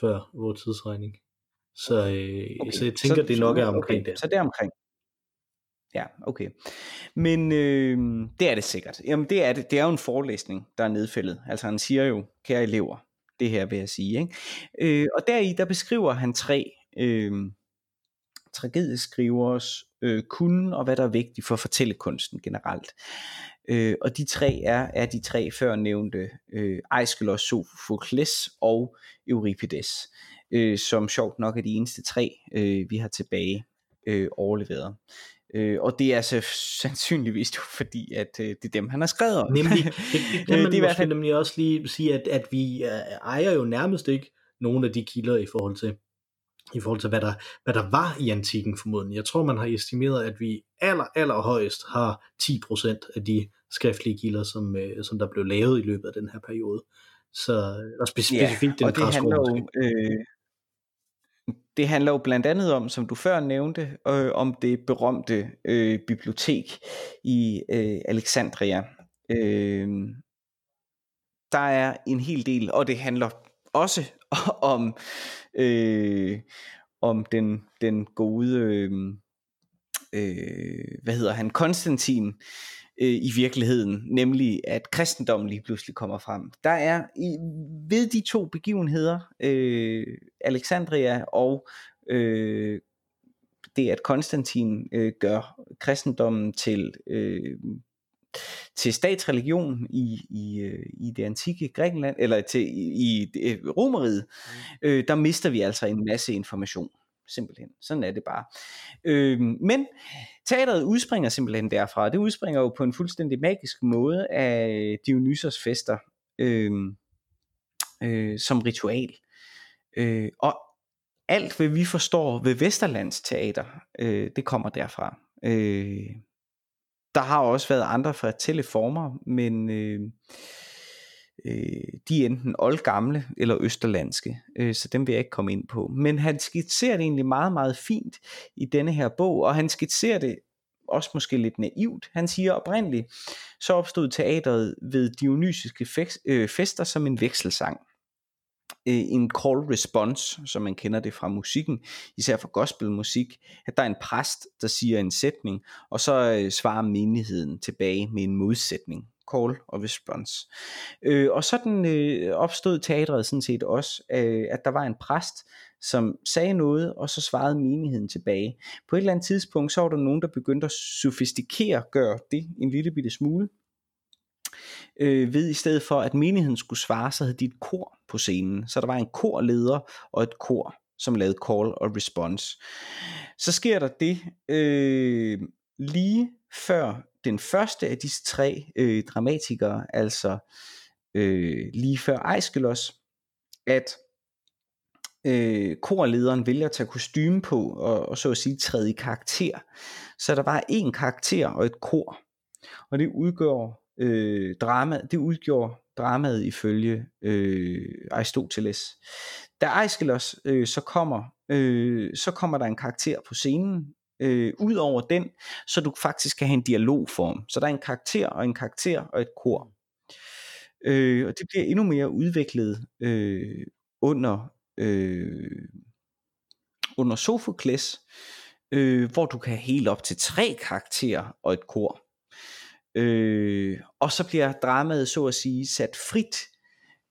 før vores tidsregning. Så, øh, okay. så jeg tænker, så, det nok er omkring okay. der. Så det er omkring. Ja, okay. Men øh, det er det sikkert. Jamen det er det. Det er jo en forelæsning, der er nedfældet. Altså han siger jo, kære elever, det her vil jeg sige. Ikke? Øh, og deri, der beskriver han tre øh, tragedieskrivers øh, kunden og hvad der er vigtigt for fortællekunsten generelt. Øh, og de tre er, er de tre før nævnte øh, Aeschylus, Sophokles og Euripides, øh, som sjovt nok er de eneste tre, øh, vi har tilbage øh, overleveret. Øh, og det er så sandsynligvis fordi, at øh, det er dem, han har skrevet om. Nemlig, det, det, det, det, det er måske nemlig også lige sige, at, at vi øh, ejer jo nærmest ikke nogen af de kilder i forhold til i forhold til, hvad der, hvad der var i antikken formodentlig. Jeg tror, man har estimeret, at vi aller, aller højst har 10% af de skriftlige kilder, som, øh, som der blev lavet i løbet af den her periode. Så, og spe- ja, specifikt den og det handler jo, øh, det handler jo blandt andet om, som du før nævnte, øh, om det berømte øh, bibliotek i øh, Alexandria. Øh, der er en hel del, og det handler også om øh, om den den gode øh, øh, hvad hedder han Konstantin øh, i virkeligheden, nemlig at kristendommen lige pludselig kommer frem. Der er i, ved de to begivenheder, øh, Alexandria og øh, det at Konstantin øh, gør kristendommen til øh, til statsreligion i, i, øh, i det antikke Grækenland, eller til, i, i Romeriet, mm. øh, der mister vi altså en masse information. Simpelthen. Sådan er det bare. Øh, men teateret udspringer simpelthen derfra. Det udspringer jo på en fuldstændig magisk måde af Dionysos fester øh, øh, som ritual. Øh, og alt hvad vi forstår ved Vesterlands teater, øh, det kommer derfra. Øh, der har også været andre fra Teleformer, men øh, øh, de er enten oldgamle eller østerlandske, øh, så dem vil jeg ikke komme ind på. Men han skitserer det egentlig meget, meget fint i denne her bog, og han skitserer det også måske lidt naivt. Han siger oprindeligt, så opstod teateret ved dionysiske øh, fester som en vekselsang Øh, en call response, som man kender det fra musikken, især fra gospelmusik, at der er en præst, der siger en sætning, og så øh, svarer menigheden tilbage med en modsætning. Call og response. Øh, og sådan øh, opstod teatret sådan set også, øh, at der var en præst, som sagde noget, og så svarede menigheden tilbage. På et eller andet tidspunkt, så var der nogen, der begyndte at sofistikere, gøre det en lille bitte smule, øh, ved i stedet for, at menigheden skulle svare, så havde de et kor på scenen. Så der var en korleder og et kor, som lavede call og response. Så sker der det øh, lige før den første af disse tre øh, dramatikere, altså øh, lige før Aeschylus, at øh, korlederen vælger at tage kostume på og, og så at sige træde i karakter. Så der var en karakter og et kor. Og det udgør øh, drama, det udgjorde dramaet ifølge øh, Aristoteles. Da Aeschylus øh, så kommer, øh, så kommer der en karakter på scenen, øh, ud over den, så du faktisk kan have en dialogform. Så der er en karakter og en karakter og et kor. Øh, og det bliver endnu mere udviklet øh, under øh, under Sofokles, øh, hvor du kan have helt op til tre karakterer og et kor. Øh, og så bliver dramaet så at sige sat frit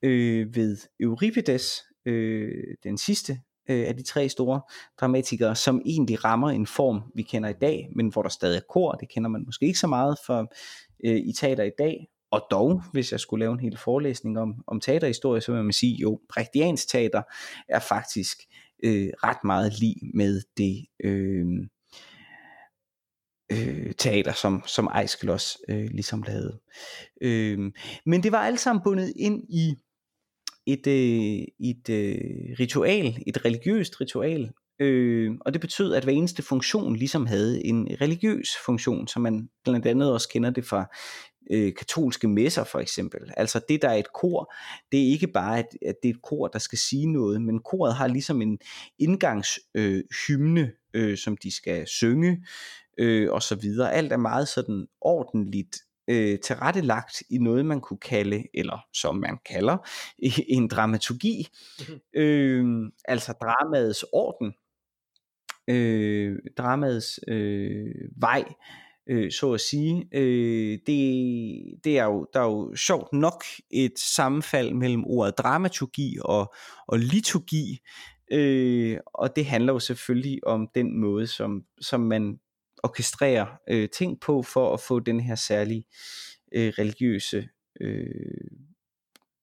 øh, ved Euripides, øh, den sidste øh, af de tre store dramatikere, som egentlig rammer en form, vi kender i dag, men hvor der stadig er kor, det kender man måske ikke så meget for øh, i teater i dag, og dog, hvis jeg skulle lave en hel forelæsning om, om teaterhistorie, så vil man sige, jo, Brechtiansk teater er faktisk øh, ret meget lige med det øh, øh, teater, som, som Aeschylus øh, ligesom lavede. Øh, men det var alt sammen bundet ind i et, øh, et øh, ritual, et religiøst ritual, Øh, og det betød, at hver eneste funktion ligesom havde en religiøs funktion, som man blandt andet også kender det fra øh, katolske messer for eksempel. Altså det der er et kor, det er ikke bare, at, at det er et kor, der skal sige noget, men koret har ligesom en indgangshymne, øh, øh, som de skal synge øh, og så videre. Alt er meget sådan ordentligt øh, tilrettelagt i noget, man kunne kalde, eller som man kalder, en dramaturgi. Mm-hmm. Øh, altså dramaets orden, øh, dramaets øh, vej øh, så at sige. Øh, det, det er jo, der er jo sjovt nok et sammenfald mellem ordet dramaturgi og, og liturgi, øh, og det handler jo selvfølgelig om den måde, som, som man orkestrere øh, ting på for at få den her særlige øh, religiøse øh,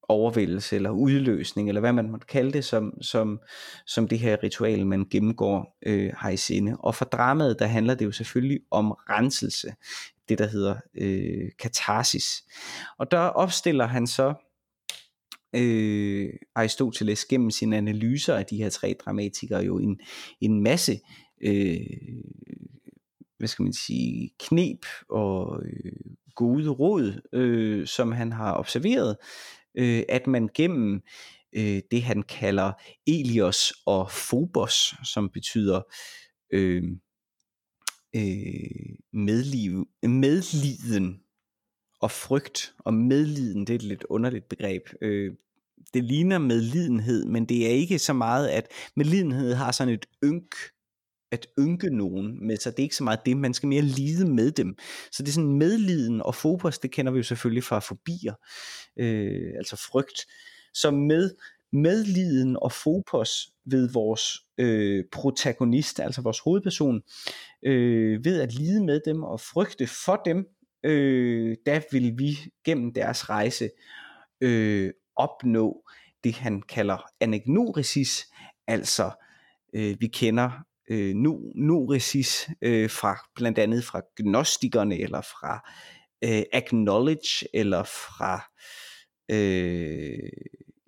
overvældelse eller udløsning, eller hvad man måtte kalde det, som, som, som det her ritual, man gennemgår, øh, har i sinde. Og for dramaet, der handler det jo selvfølgelig om renselse, det der hedder øh, katarsis. Og der opstiller han så øh, Aristoteles gennem sine analyser af de her tre dramatikere jo en, en masse øh, hvad skal man sige, knep og øh, gode råd, øh, som han har observeret, øh, at man gennem øh, det han kalder Elios og Phobos, som betyder øh, øh, medliv, medliden og frygt. Og medliden, det er et lidt underligt begreb. Øh, det ligner medlidenhed, men det er ikke så meget, at medlidenhed har sådan et ynk at ynke nogen med sig. Det er ikke så meget det, man skal mere lide med dem. Så det er sådan medliden og fokus, det kender vi jo selvfølgelig fra fobier, øh, altså frygt. Så med medliden og fokus ved vores øh, protagonist, altså vores hovedperson, øh, ved at lide med dem og frygte for dem, øh, der vil vi gennem deres rejse øh, opnå det, han kalder anagnorisis, altså øh, vi kender øh, noresis øh, fra blandt andet fra gnostikerne eller fra øh, acknowledge eller fra øh,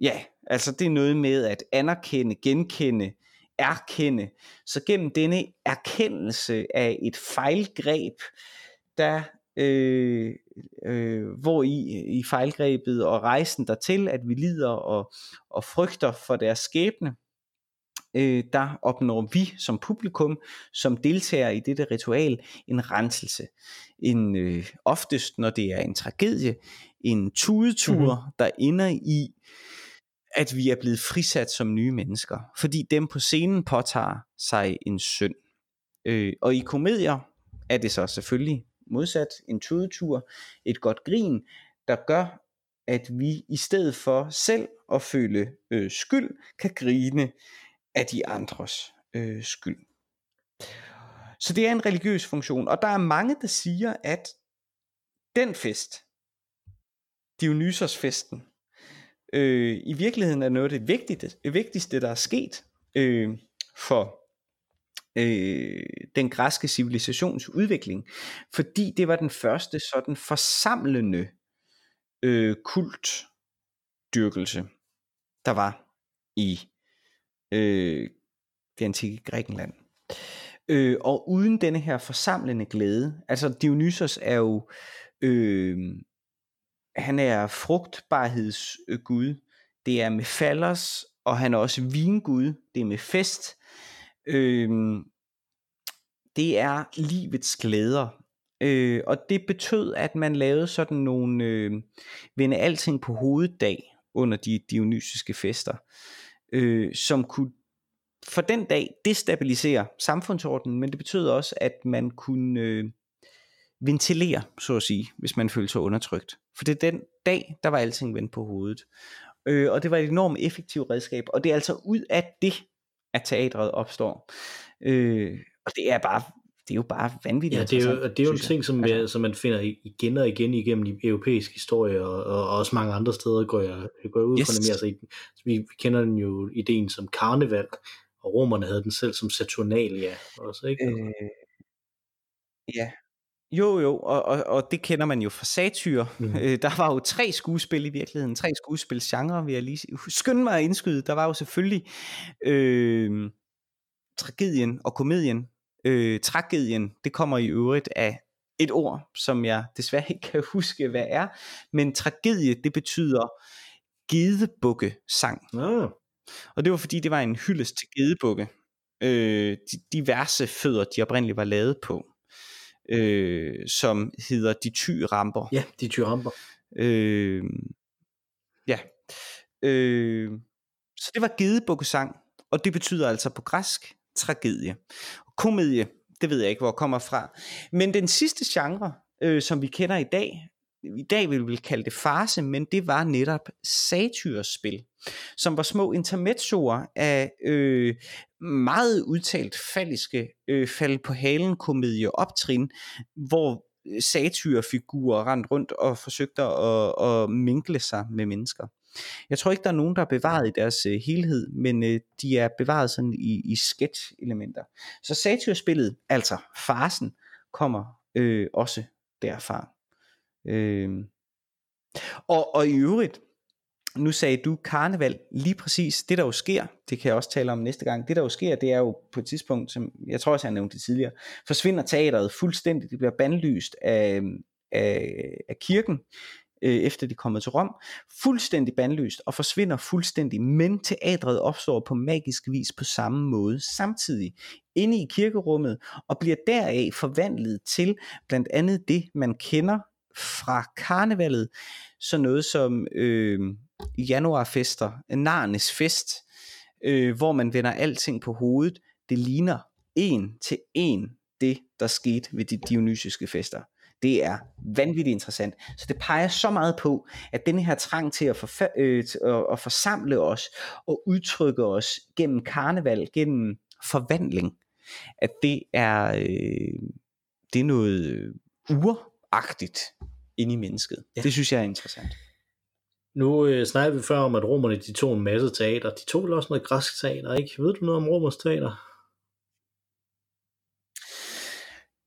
ja, altså det er noget med at anerkende, genkende, erkende. Så gennem denne erkendelse af et fejlgreb, der øh, øh, hvor i, i fejlgrebet og rejsen dertil, at vi lider og, og frygter for deres skæbne, øh, der opnår vi som publikum, som deltager i dette ritual, en renselse. En, øh, oftest, når det er en tragedie, en tudetur, mm-hmm. der ender i, at vi er blevet frisat som nye mennesker. Fordi dem på scenen påtager sig en synd. Øh, og i komedier er det så selvfølgelig modsat en tudetur, et godt grin, der gør, at vi i stedet for selv at føle øh, skyld, kan grine af de andres øh, skyld. Så det er en religiøs funktion, og der er mange, der siger, at den fest, Dionysos-festen, øh, i virkeligheden er noget af det vigtigste, det vigtigste der er sket øh, for øh, den græske civilisations udvikling, fordi det var den første sådan forsamlende øh, kultdyrkelse, der var i øh, det antikke Grækenland. Øh, og uden denne her forsamlende glæde, altså Dionysos er jo, øh, han er frugtbarhedsgud, det er med fallers, og han er også vingud, det er med fest. Øh, det er livets glæder. Øh, og det betød, at man lavede sådan nogle øh, vende alting på hoveddag under de dionysiske fester, øh, som kunne for den dag destabilisere samfundsordenen, men det betød også, at man kunne øh, ventilere, så at sige, hvis man følte sig undertrykt. For det er den dag, der var alting vendt på hovedet. Øh, og det var et enormt effektivt redskab, og det er altså ud af det, at teatret opstår. Øh, og det er bare det er jo bare vanvittigt. Ja, det er jo, det er jo en ting, som, altså, som man finder igen og igen igennem de europæiske historier, og, og også mange andre steder går jeg, jeg går ud yes. fra det mere. Altså, vi, vi kender den jo ideen som karneval, og romerne havde den selv som Saturnalia også, ikke? Øh, ja, jo, jo, og, og, og det kender man jo fra satyr. Mm. Øh, der var jo tre skuespil i virkeligheden, tre skuespilsgenre, vil jeg lige skynde mig at indskyde. Der var jo selvfølgelig øh, tragedien og komedien. Øh, tragedien, det kommer i øvrigt af et ord, som jeg desværre ikke kan huske, hvad er. Men tragedie, det betyder gedebukke sang. Ah. Og det var fordi, det var en hyldest til gedebukke. Øh, de diverse fødder, de oprindeligt var lavet på. Øh, som hedder de ty-ramper. Ja, de ty-ramper. Øh, ja. Øh, så det var gedebukkesang, og det betyder altså på græsk tragedie. Komedie, det ved jeg ikke, hvor kommer fra. Men den sidste genre, øh, som vi kender i dag, i dag vil vi kalde det farse, men det var netop satyrspil, som var små intermezzoer af øh, meget udtalt falliske øh, fald på halen komedie optrin, hvor øh, satyrfigurer rent rundt og forsøgte at, at minkle sig med mennesker. Jeg tror ikke, der er nogen, der er bevaret i deres øh, helhed, men øh, de er bevaret sådan i, i sketch-elementer. Så satyrspillet, altså farsen, kommer øh, også derfra. Øh, og, og i øvrigt, nu sagde du karneval, lige præcis det der jo sker, det kan jeg også tale om næste gang, det der jo sker, det er jo på et tidspunkt, som jeg tror også jeg nævnte det tidligere, forsvinder teateret fuldstændig, det bliver bandlyst af, af, af kirken, øh, efter de kommer kommet til Rom, fuldstændig bandlyst og forsvinder fuldstændig, men teatret opstår på magisk vis på samme måde samtidig inde i kirkerummet og bliver deraf forvandlet til blandt andet det, man kender fra karnevalet, så noget som øh, januarfester, Narnes fest, øh, hvor man vender alting på hovedet, det ligner en til en det, der skete ved de dionysiske fester. Det er vanvittigt interessant. Så det peger så meget på, at den her trang til at, forfa- øh, at, at forsamle os og udtrykke os gennem karneval, gennem forvandling, at det er, øh, det er noget uragtigt ind i mennesket. Ja. Det synes jeg er interessant. Nu øh, snakker vi før om, at romerne de tog en masse teater. De tog vel også noget græsk teater, ikke? Ved du noget om romers teater?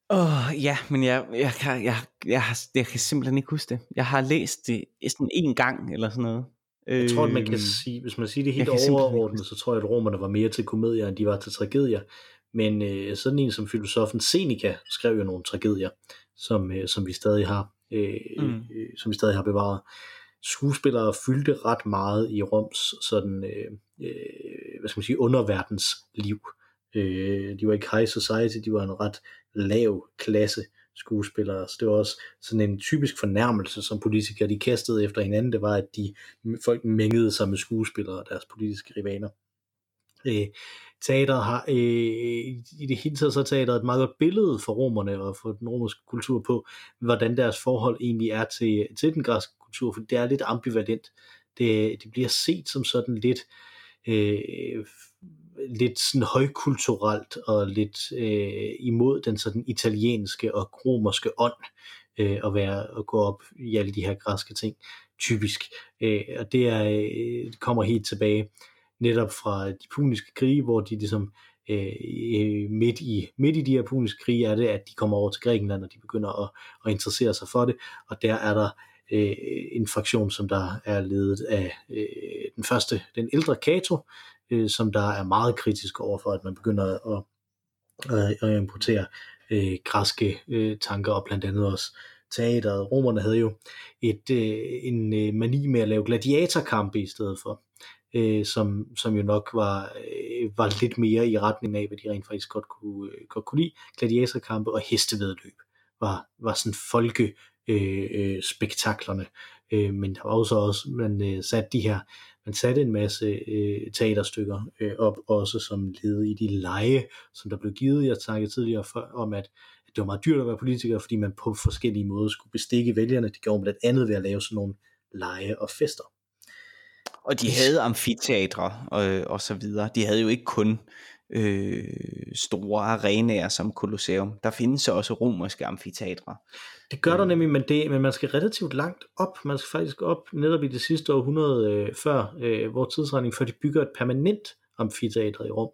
Åh, oh, ja, men jeg, jeg, jeg, jeg, jeg, jeg kan simpelthen ikke huske det. Jeg har læst det sådan en gang, eller sådan noget. Jeg tror, at man kan øhm, sige, hvis man siger det helt overordnet, så tror jeg, at romerne var mere til komedier, end de var til tragedier. Men øh, sådan en som filosofen Seneca skrev jo nogle tragedier, som, øh, som vi stadig har øh, mm. øh, som vi stadig har bevaret. Skuespillere fyldte ret meget i Roms sådan, øh, øh, hvad skal man sige, underverdens liv. Øh, de var ikke high society, de var en ret lav klasse skuespillere, så det var også sådan en typisk fornærmelse, som politikere de kastede efter hinanden, det var, at de folk mængede sig med skuespillere og deres politiske rivaler. Øh, teater har øh, i det hele taget så teater et meget godt billede for romerne og for den romerske kultur på, hvordan deres forhold egentlig er til, til den græske kultur, for det er lidt ambivalent. Det, det bliver set som sådan lidt øh, lidt sådan højkulturelt og lidt øh, imod den sådan italienske og romerske ånd øh, at være at gå op i alle de her græske ting typisk. Øh, og det er øh, kommer helt tilbage netop fra de puniske krige, hvor de ligesom øh, øh midt, i, midt i de her puniske krige er det, at de kommer over til Grækenland, og de begynder at, at interessere sig for det, og der er der øh, en fraktion, som der er ledet af øh, den første, den ældre Kato, øh, som der er meget kritisk over for, at man begynder at, at, at importere øh, græske øh, tanker, og blandt andet også teateret. Romerne havde jo et, øh, en øh, mani med at lave gladiatorkampe i stedet for, øh, som, som jo nok var, øh, var lidt mere i retning af, hvad de rent faktisk godt kunne, øh, godt kunne lide. Gladiatorkampe og hestevedløb var, var sådan folke øh, øh, spektaklerne. Øh, men der var også også, man øh, satte de her, man satte en masse øh, teaterstykker øh, op, også som led i de lege, som der blev givet. Jeg snakkede tidligere for, om, at, at det var meget dyrt at være politiker, fordi man på forskellige måder skulle bestikke vælgerne. Det gjorde man blandt andet ved at lave sådan nogle lege og fester. Og de havde amfiteatre og, og så videre. De havde jo ikke kun øh, store arenaer som Colosseum. Der findes også romerske amfiteatre. Det gør der mm. nemlig, men, det, men man skal relativt langt op. Man skal faktisk op netop i det sidste århundrede øh, før øh, vores tidsregning, før de bygger et permanent amfiteatre i Rom.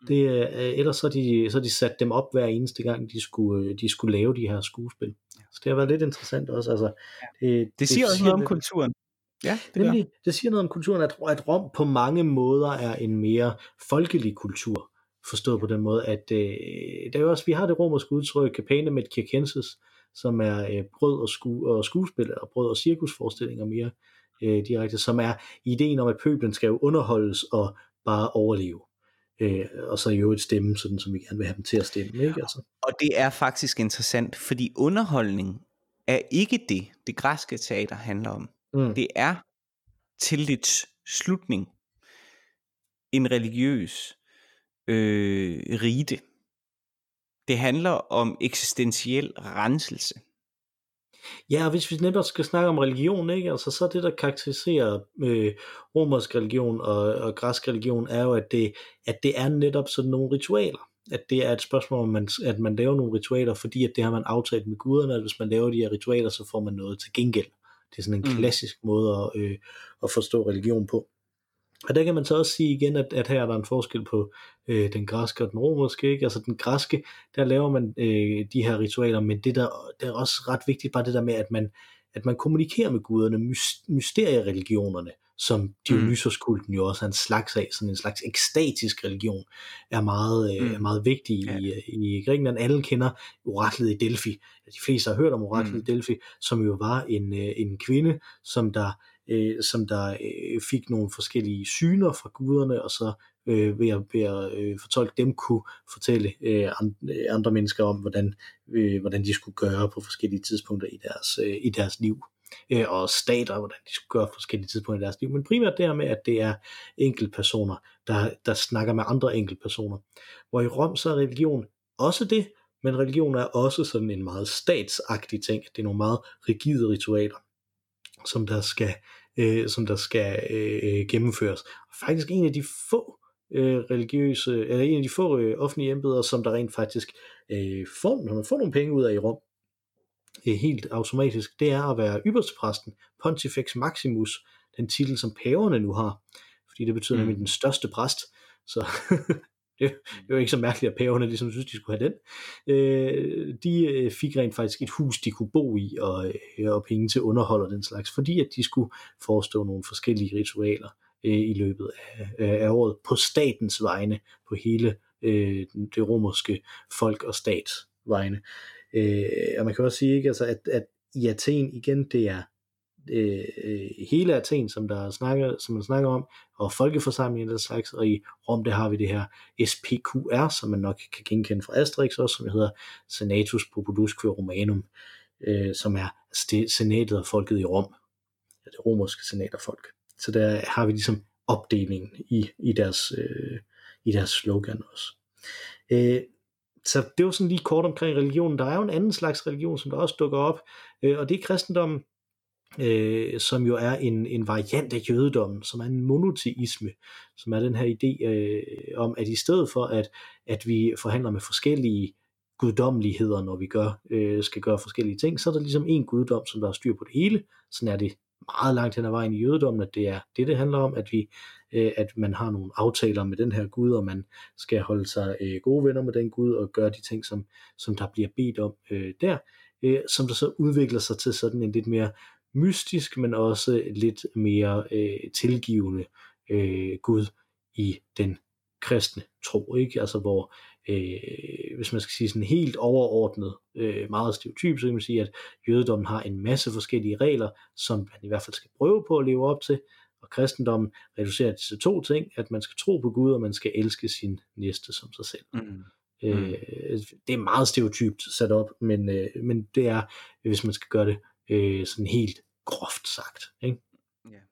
Mm. Det, øh, ellers så de, så de sat dem op hver eneste gang, de skulle, øh, de skulle lave de her skuespil. Så det har været lidt interessant også. Altså, det, det, det siger det også noget om kulturen. Ja, det, Nemlig, det siger noget om kulturen, at, at Rom på mange måder er en mere folkelig kultur. Forstået på den måde, at øh, der er også, vi har det romerske udtryk, Capane med Circenses, som er øh, brød og, sku, og skuespil, og brød og cirkusforestillinger mere øh, direkte, som er ideen om, at pøblen skal jo underholdes og bare overleve. Øh, og så jo et stemme, sådan som vi gerne vil have dem til at stemme. Ikke? Altså. Og det er faktisk interessant, fordi underholdning er ikke det, det græske teater handler om. Mm. Det er til dets slutning en religiøs øh, rite. Det handler om eksistentiel renselse. Ja, og hvis vi netop skal snakke om religion, ikke? Altså, så det, der karakteriserer øh, romersk religion og, og græsk religion, er jo, at det, at det er netop sådan nogle ritualer. At det er et spørgsmål om, man, at man laver nogle ritualer, fordi at det har man aftalt med guderne, at hvis man laver de her ritualer, så får man noget til gengæld. Det er sådan en mm. klassisk måde at, øh, at forstå religion på. Og der kan man så også sige igen, at, at her er der en forskel på øh, den græske og den romerske. Ikke? Altså den græske, der laver man øh, de her ritualer, men det der, der er også ret vigtigt, bare det der med, at man, at man kommunikerer med guderne, mysteriereligionerne, som Dionysoskulten jo også er en slags af, sådan en slags ekstatisk religion, er meget, øh, mm. er meget vigtig ja. i, i Grækenland. Alle kender oraklet i Delphi. De fleste har hørt om oraklet mm. i Delphi, som jo var en, øh, en kvinde, som der øh, som der øh, fik nogle forskellige syner fra guderne, og så øh, ved at, ved at øh, fortolke dem kunne fortælle øh, øh, andre mennesker om, hvordan, øh, hvordan de skulle gøre på forskellige tidspunkter i deres, øh, i deres liv øh, og stater, hvordan de skulle gøre på forskellige tidspunkter i deres liv, men primært det her med, at det er enkeltpersoner, der, der snakker med andre enkeltpersoner. Hvor i Rom så er religion også det, men religion er også sådan en meget statsagtig ting. Det er nogle meget rigide ritualer som der skal, øh, som der skal øh, gennemføres. Og faktisk en af de få øh, religiøse, eller en af de få øh, offentlige embeder, som der rent faktisk øh, får, når man får nogle penge ud af i Rom, øh, helt automatisk, det er at være ypperstepræsten, Pontifex Maximus, den titel, som paverne nu har, fordi det betyder mm. nemlig den største præst, så det, det var ikke så mærkeligt, at paverne ligesom synes, de skulle have den. Øh, de øh, fik rent faktisk et hus, de kunne bo i, og, øh, og penge til underhold og den slags, fordi at de skulle forestå nogle forskellige ritualer øh, i løbet af, af året på statens vegne, på hele øh, det romerske folk og stats vegne. Øh, og man kan også sige, ikke, altså, at, at i Athen igen, det er Øh, øh, hele Athen, som der snakker, som man snakker om, og folkeforsamlingen der slags, og i Rom, der har vi det her SPQR, som man nok kan genkende fra Asterix også, som hedder Senatus Populusque Romanum, øh, som er senatet og folket i Rom, ja, det romerske senat og folk. Så der har vi ligesom opdelingen i, i, deres, øh, i deres slogan også. Øh, så det var sådan lige kort omkring religionen. Der er jo en anden slags religion, som der også dukker op, øh, og det er kristendommen, øh, som jo er en, en variant af jødedommen, som er en monoteisme, som er den her idé øh, om, at i stedet for, at, at vi forhandler med forskellige guddommeligheder, når vi gør, øh, skal gøre forskellige ting, så er der ligesom en guddom, som der har styr på det hele. Sådan er det meget langt hen ad vejen i jødedommen, at det er det, det handler om, at vi øh, at man har nogle aftaler med den her Gud, og man skal holde sig øh, gode venner med den Gud, og gøre de ting, som, som der bliver bedt om øh, der, øh, som der så udvikler sig til sådan en lidt mere mystisk, men også lidt mere øh, tilgivende øh, Gud i den kristne tro, ikke? Altså hvor, øh, hvis man skal sige sådan helt overordnet, øh, meget stereotyp, så kan man sige, at jødedommen har en masse forskellige regler, som man i hvert fald skal prøve på at leve op til, og kristendommen reducerer det til to ting, at man skal tro på Gud, og man skal elske sin næste som sig selv. Mm. Øh, det er meget stereotypt sat op, men, øh, men det er, hvis man skal gøre det øh, sådan helt groft sagt. Ikke? Yeah.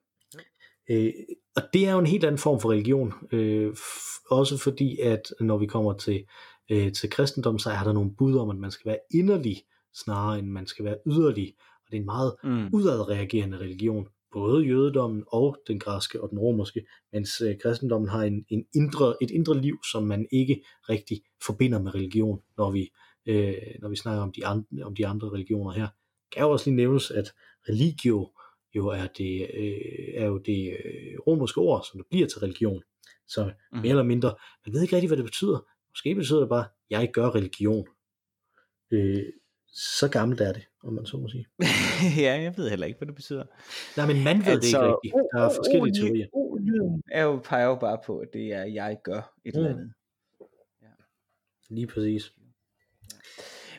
Øh, og det er jo en helt anden form for religion, øh, f- også fordi at når vi kommer til, øh, til kristendom, så er der nogle bud om, at man skal være inderlig, snarere end man skal være yderlig, og det er en meget mm. udadreagerende religion, både jødedommen og den græske og den romerske, mens øh, kristendommen har en, en indre, et indre liv, som man ikke rigtig forbinder med religion, når vi, øh, når vi snakker om de, andre, om de andre religioner her. Det kan jo også lige nævnes, at religio jo er det, øh, er jo det øh, romerske ord, som det bliver til religion. Så mm. mere eller mindre, man ved ikke rigtig, hvad det betyder. Måske betyder det bare, jeg gør religion. Øh, så gammelt er det, om man så må sige. ja, jeg ved heller ikke, hvad det betyder. Nej, men man ved altså, det ikke rigtigt. Der er forskellige teorier. O-lyden er jo, peger jo bare på, at det er, jeg gør et mm. eller andet. Ja. Lige præcis.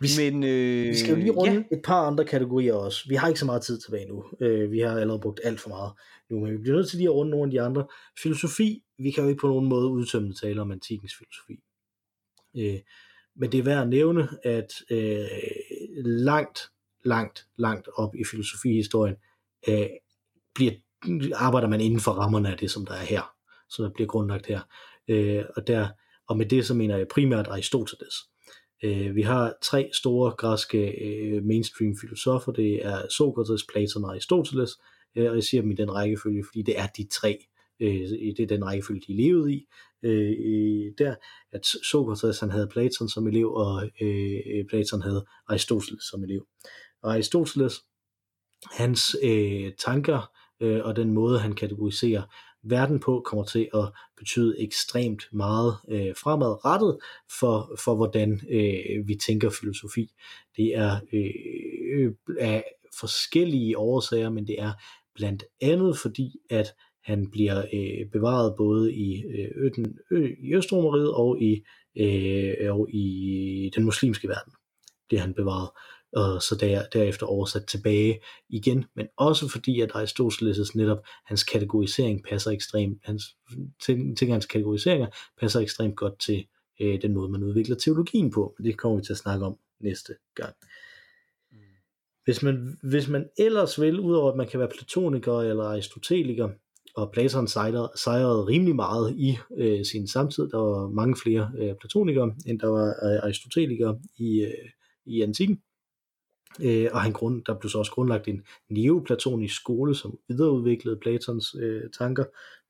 Vi, Men, øh, vi skal jo lige runde ja. et par andre kategorier også. Vi har ikke så meget tid tilbage nu. Øh, vi har allerede brugt alt for meget nu, men vi bliver nødt til lige at runde nogle af de andre. Filosofi, vi kan jo ikke på nogen måde udtømme tale om antikens filosofi. Øh, men det er værd at nævne, at øh, langt, langt, langt op i filosofihistorien øh, bliver, arbejder man inden for rammerne af det, som der er her, som der bliver grundlagt her. Øh, og, der, og med det så mener jeg primært Aristoteles. Øh, vi har tre store græske øh, mainstream filosofer, det er Sokrates, Platon og Aristoteles, øh, og jeg siger dem i den rækkefølge, fordi det er de tre, det er den rækkefølge, de levede i. Der, at Sokrates han havde Platon som elev, og Platon havde Aristoteles som elev. Og Aristoteles, hans øh, tanker øh, og den måde, han kategoriserer verden på kommer til at betyde ekstremt meget øh, fremadrettet for, for hvordan øh, vi tænker filosofi. Det er øh, øh, af forskellige årsager, men det er blandt andet fordi, at han bliver øh, bevaret både i, øh, i Østromeriet og i, øh, og i den muslimske verden. Det han bevaret og så der, derefter oversat tilbage igen, men også fordi, at Aristoteles' netop hans kategorisering passer ekstremt, hans, til, til hans kategoriseringer passer ekstremt godt til øh, den måde, man udvikler teologien på, men det kommer vi til at snakke om næste gang. Hvis man, hvis man ellers vil, udover at man kan være platoniker eller aristoteliker, og Platon sejrede, sejrede rimelig meget i øh, sin samtid. Der var mange flere øh, platonikere, end der var øh, aristotelikere i, øh, i antikken. Øh, og han grund, der blev så også grundlagt en neoplatonisk skole, som videreudviklede Platons øh, tanker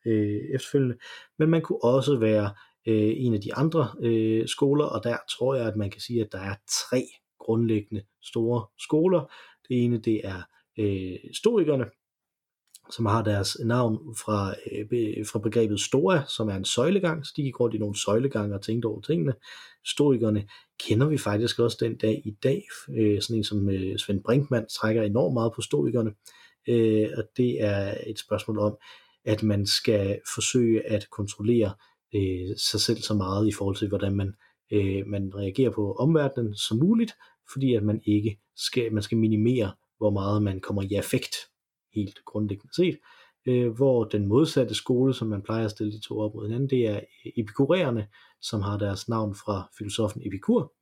øh, efterfølgende. Men man kunne også være øh, en af de andre øh, skoler, og der tror jeg, at man kan sige, at der er tre grundlæggende store skoler. Det ene, det er øh, stoikerne, som har deres navn fra, øh, fra begrebet stoa, som er en søjlegang, så de gik rundt i nogle søjlegange og tænkte over tingene. Stoikerne kender vi faktisk også den dag i dag, øh, sådan en som øh, Svend Brinkmann trækker enormt meget på stoikerne, øh, og det er et spørgsmål om, at man skal forsøge at kontrollere øh, sig selv så meget i forhold til, hvordan man, øh, man reagerer på omverdenen som muligt, fordi at man ikke skal, man skal minimere, hvor meget man kommer i affekt helt grundlæggende set, øh, hvor den modsatte skole, som man plejer at stille de to op mod hinanden, det er epikuræerne, som har deres navn fra filosofen Epikur.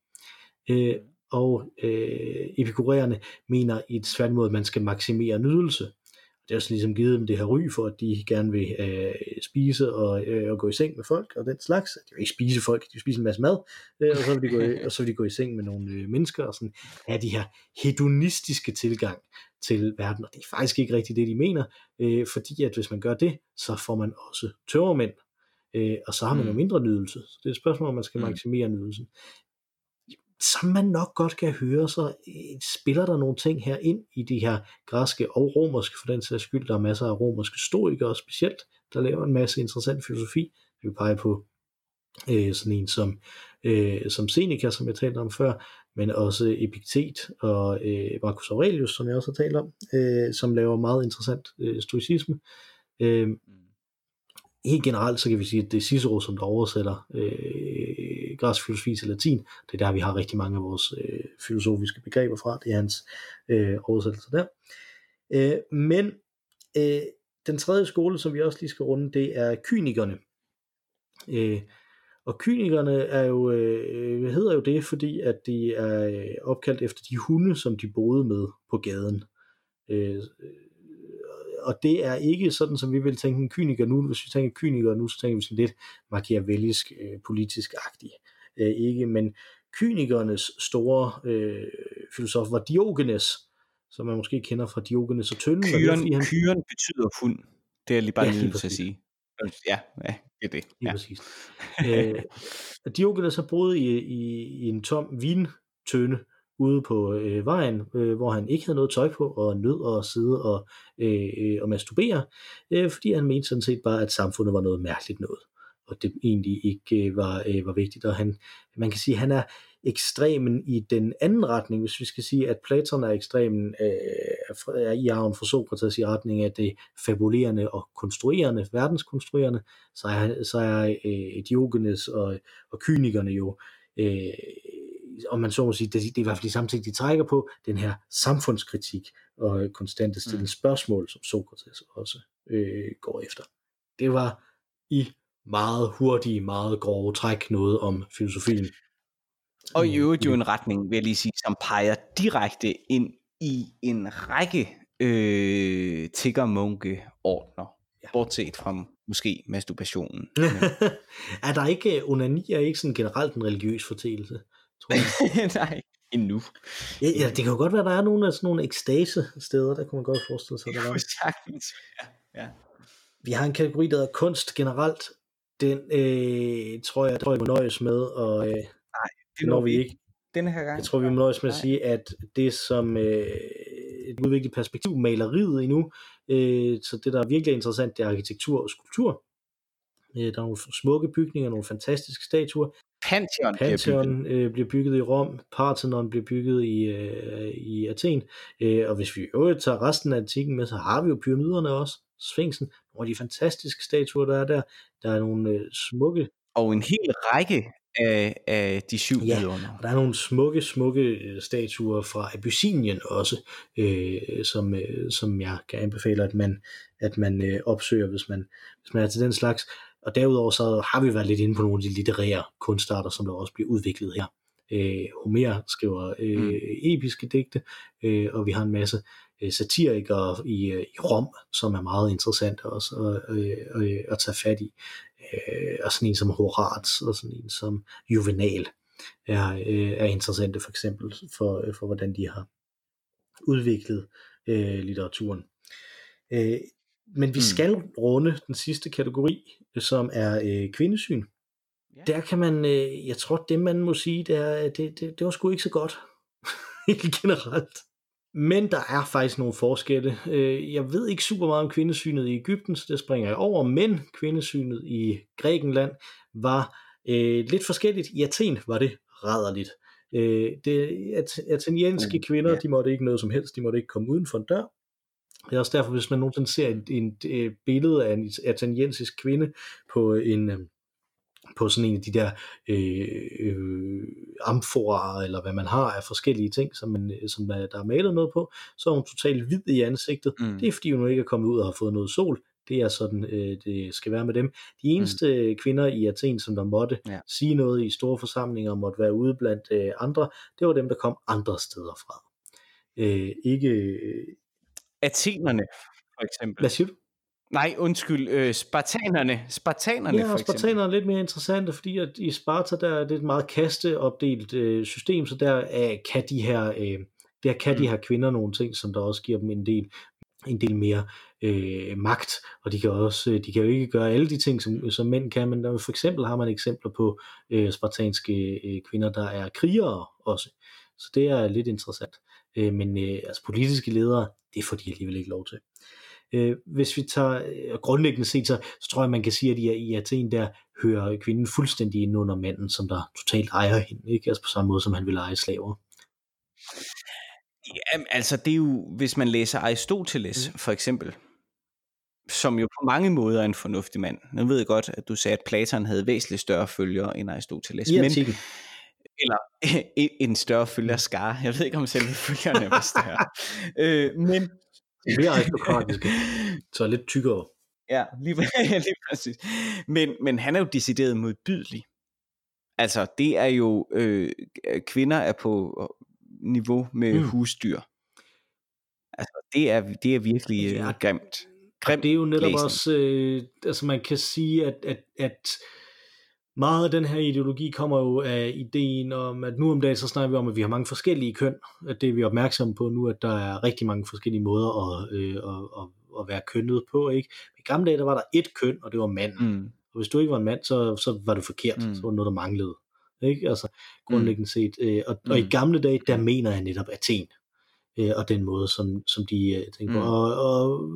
Øh, og øh, epikuræerne mener i et svært måde, at man skal maksimere nydelse. Det er også ligesom givet dem det her ry for, at de gerne vil øh, spise og, øh, og gå i seng med folk og den slags. De vil ikke spise folk, de vil spise en masse mad, øh, og, så vil de gå i, og så vil de gå i seng med nogle øh, mennesker. Og sådan er de her hedonistiske tilgang til verden, og det er faktisk ikke rigtigt det, de mener, øh, fordi at hvis man gør det, så får man også tørremænd, øh, og så har man mm. jo mindre nydelse. Så det er et spørgsmål, om man skal mm. maksimere nydelsen. Som man nok godt kan høre, så øh, spiller der nogle ting her ind i de her græske og romerske, for den sags skyld, der er masser af romerske historikere specielt, der laver en masse interessant filosofi. Vi peger på øh, sådan en som, øh, som Seneca, som jeg talte om før, men også Epiktet og øh, Marcus Aurelius, som jeg også har talt om, øh, som laver meget interessant øh, stoicisme. Øh, helt generelt, så kan vi sige, at det er Cicero, som der oversætter øh, græsk filosofi til latin. Det er der, vi har rigtig mange af vores øh, filosofiske begreber fra. Det er hans øh, oversættelse der. Øh, men øh, den tredje skole, som vi også lige skal runde, det er kynikerne. Øh, og kynikerne er jo, øh, hedder jo det, fordi at de er øh, opkaldt efter de hunde, som de boede med på gaden. Øh, og det er ikke sådan, som vi vil tænke en kyniker nu. Hvis vi tænker kyniker nu, så tænker vi sådan lidt machiavellisk, øh, politisk-agtigt. Øh, ikke, men kynikernes store øh, filosof var Diogenes, som man måske kender fra Diogenes og Tønden. Kyren, og det, han... kyren betyder hund. Det er lige bare ja, lige til at sige. Ja, ja, det er det. Ja. præcis. øh, Diogenes har boet i, i, i en tom vintønde, ude på øh, vejen, øh, hvor han ikke havde noget tøj på, og nød at sidde og, øh, øh, og masturbere, øh, fordi han mente sådan set bare, at samfundet var noget mærkeligt noget, og det egentlig ikke øh, var, øh, var vigtigt, og han, man kan sige, at han er ekstremen i den anden retning, hvis vi skal sige, at Platon er ekstremen øh, er i arven for Sokrates i retning af det fabulerende og konstruerende, verdenskonstruerende, så er, så er øh, Diogenes og, og kynikerne jo øh, om man så må sige, det, det er i hvert fald de samme ting, de trækker på, den her samfundskritik og konstant at stille mm. spørgsmål, som Sokrates også øh, går efter. Det var i meget hurtige, meget grove træk noget om filosofien. Og i øvrigt jo en retning, vil jeg lige sige, som peger direkte ind i en række øh, tiggermunke-ordner, ja. bortset fra måske masturbationen. er der ikke, onani er ikke sådan generelt en religiøs tror jeg. Nej, endnu. Ja, ja, det kan jo godt være, at der er nogle af sådan nogle ekstase steder, der kunne man godt forestille sig, der var. Ja. ja. Vi har en kategori, der hedder kunst generelt. Den øh, tror jeg, tror jeg, må nøjes med, og øh, Nej, det når vi ikke. Den her gang. Jeg tror, vi må nøjes med at sige, at det som øh, et udviklet perspektiv, maleriet endnu, øh, så det, der er virkelig interessant, det er arkitektur og skulptur. Øh, der er nogle smukke bygninger, nogle fantastiske statuer. Pantheon, Pantheon bliver, bygget. Øh, bliver bygget i Rom, Parthenon bliver bygget i, øh, i Athen, øh, og hvis vi jo tager resten af antikken med, så har vi jo pyramiderne også, Sphinxen, nogle af de fantastiske statuer, der er der. Der er nogle øh, smukke... Og en hel række af, af de syv ja, og der er nogle smukke, smukke øh, statuer fra Abyssinien også, øh, som, øh, som jeg kan anbefale, at man, at man øh, opsøger, hvis man, hvis man er til den slags. Og derudover så har vi været lidt inde på nogle af de litterære kunstarter, som der også bliver udviklet her. Øh, Homer skriver øh, mm. episke digte, øh, og vi har en masse satirikere i, øh, i Rom, som er meget interessante også at, øh, øh, at tage fat i. Øh, og sådan en som Horaz, og sådan en som Juvenal er, øh, er interessante for eksempel for, øh, for hvordan de har udviklet øh, litteraturen. Øh, men vi mm. skal runde den sidste kategori, som er øh, kvindesyn. Ja. Der kan man, øh, jeg tror det man må sige, det er, at det, det, det var sgu ikke så godt, helt generelt. Men der er faktisk nogle forskelle. Øh, jeg ved ikke super meget om kvindesynet i Ægypten, så det springer jeg over, men kvindesynet i Grækenland var øh, lidt forskelligt. I Athen var det rædderligt. Øh, det, at, atenienske mm, kvinder, de måtte ikke noget som helst, de måtte ikke komme uden for en dør. Det er også derfor, hvis man nogensinde ser et, et, et billede af en italiensisk kvinde på en øh, på sådan en af de der øh, øh, amforer, eller hvad man har af forskellige ting, som, man, som der er malet noget på, så er hun totalt hvid i ansigtet. Mm. Det er fordi hun ikke er kommet ud og har fået noget sol. Det er sådan, øh, det skal være med dem. De eneste mm. kvinder i Athen, som der måtte ja. sige noget i store forsamlinger, måtte være ude blandt øh, andre, det var dem, der kom andre steder fra. Øh, ikke, Athenerne, for eksempel. Hvad siger du? Nej, undskyld, øh, spartanerne. Spartanerne ja, for eksempel. spartanerne er lidt mere interessante, fordi at i Sparta der er det et meget kasteopdelt øh, system, så der øh, kan de her øh, der kan mm. de her kvinder nogle ting, som der også giver dem en del en del mere øh, magt, og de kan også de kan jo ikke gøre alle de ting, som, som mænd kan, men der, for eksempel har man eksempler på øh, spartanske øh, kvinder, der er krigere også, så det er lidt interessant. Øh, men øh, altså politiske ledere, det får de alligevel ikke lov til. Øh, hvis vi tager øh, grundlæggende set, så, så tror jeg, man kan sige, at i, i Athen der hører kvinden fuldstændig ind under manden, som der totalt ejer hende, ikke? Altså på samme måde, som han vil eje slaver. Ja, altså det er jo, hvis man læser Aristoteles mm. for eksempel, som jo på mange måder er en fornuftig mand. Nu ved jeg godt, at du sagde, at Platon havde væsentligt større følgere end Aristoteles. I men, eller en større følgerskare. Jeg ved ikke, om selv følgerne var større. øh, men, Mere aristokratiske, så lidt tykkere. Ja, lige, lige præcis. Men, men han er jo decideret modbydelig. Altså, det er jo, øh, kvinder er på niveau med mm. husdyr. Altså, det er, det er virkelig øh, ja. grimt. Grimt det er jo netop læsning. også, øh, altså man kan sige, at, at, at meget af den her ideologi kommer jo af ideen om, at nu om dagen så snakker vi om, at vi har mange forskellige køn, at det er vi opmærksomme på nu, at der er rigtig mange forskellige måder at, øh, at, at, at være kønnet på, ikke? I gamle dage, der var der et køn, og det var mand. Mm. Og hvis du ikke var en mand, så, så var det forkert, mm. så var det noget, der manglede. Ikke? Altså grundlæggende set. Øh, og, mm. og i mm. gamle dage, der mener jeg netop Athen øh, og den måde, som, som de øh, tænker mm. Og, og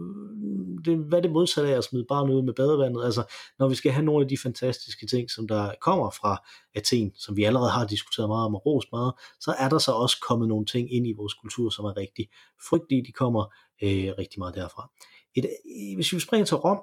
det, hvad det modsatte af at smide barnet ud med badevandet, altså når vi skal have nogle af de fantastiske ting, som der kommer fra Athen, som vi allerede har diskuteret meget om og rost meget, så er der så også kommet nogle ting ind i vores kultur, som er rigtig frygtelige, de kommer øh, rigtig meget derfra. Et, hvis vi springer til Rom,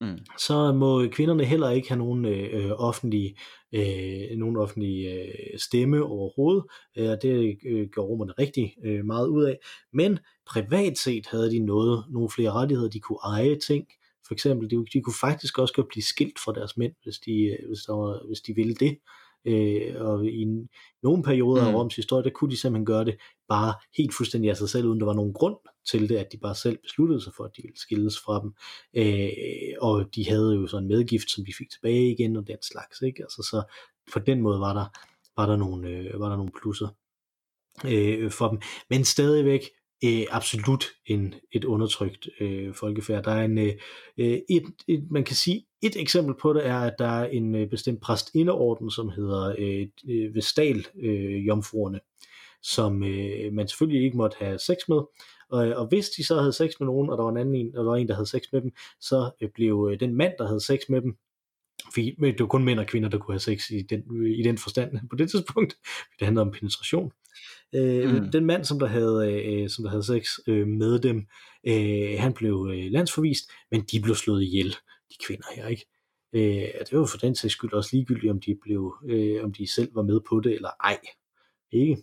Mm. så må kvinderne heller ikke have nogen øh, offentlige, øh, nogen offentlige øh, stemme overhovedet, øh, det øh, gør romerne rigtig øh, meget ud af. Men privat set havde de noget, nogle flere rettigheder, de kunne eje ting, for eksempel, de, de kunne faktisk også godt blive skilt fra deres mænd, hvis de, øh, hvis der var, hvis de ville det. Øh, og i nogle perioder mm. af Roms historie, der kunne de simpelthen gøre det bare helt fuldstændig af sig selv, uden der var nogen grund til det, at de bare selv besluttede sig for, at de ville skilles fra dem. Øh, og de havde jo sådan en medgift, som de fik tilbage igen, og den slags. Ikke? Altså, så på den måde var der, var der, nogle, øh, var der nogle plusser øh, for dem. Men stadigvæk øh, absolut en, et undertrykt øh, folkefærd. Der er en, øh, øh et, et, man kan sige, et eksempel på det er, at der er en øh, bestemt præstindeorden, som hedder øh, øh, Vestal øh, jomfruerne, som øh, man selvfølgelig ikke måtte have sex med, og, og hvis de så havde sex med nogen, og der var en anden en, og der var en, der havde sex med dem, så øh, blev øh, den mand, der havde sex med dem, fordi det var kun mænd og kvinder, der kunne have sex i den, i den forstand på det tidspunkt. Det handlede om penetration. Øh, mm. Den mand, som der havde, øh, som der havde sex øh, med dem, øh, han blev øh, landsforvist, men de blev slået ihjel, de kvinder her, ikke? Øh, det var for den sags skyld også ligegyldigt, om de, blev, øh, om de selv var med på det eller ej. Ikke?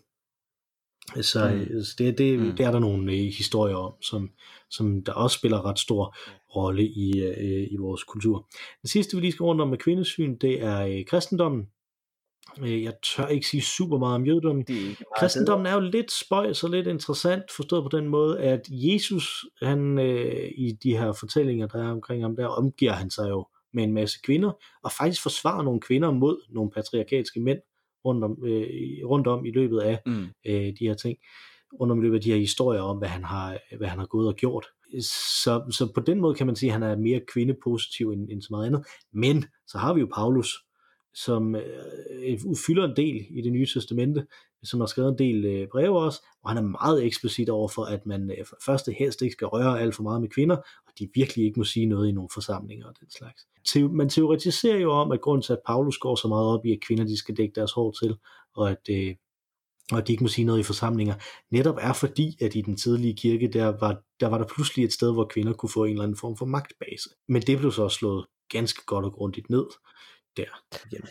Så, mm. så det, det, mm. det er der nogle øh, historier om, som, som der også spiller ret stor rolle i, øh, i vores kultur. Det sidste, vi lige skal rundt om med kvindesyn, det er øh, kristendommen. Øh, jeg tør ikke sige super meget om jødedommen. Kristendommen er jo lidt spøjs og lidt interessant, forstået på den måde, at Jesus, han øh, i de her fortællinger, der er omkring ham, der omgiver han sig jo med en masse kvinder, og faktisk forsvarer nogle kvinder mod nogle patriarkalske mænd rundt om, øh, rundt om i løbet af mm. øh, de her ting, rundt om i løbet af de her historier om, hvad han har, hvad han har gået og gjort. Så, så på den måde kan man sige, at han er mere kvindepositiv end, end så meget andet. Men så har vi jo Paulus, som øh, fylder en del i det nye testamente, som har skrevet en del øh, breve også, og han er meget eksplicit over for, at man øh, for første helst ikke skal røre alt for meget med kvinder, de virkelig ikke må sige noget i nogle forsamlinger og den slags. Te- man teoretiserer jo om, at grunden til, at Paulus går så meget op i, at kvinder de skal dække deres hår til, og at, øh, og at de ikke må sige noget i forsamlinger, netop er fordi, at i den tidlige kirke, der var, der var der pludselig et sted, hvor kvinder kunne få en eller anden form for magtbase. Men det blev så slået ganske godt og grundigt ned der. Jamen.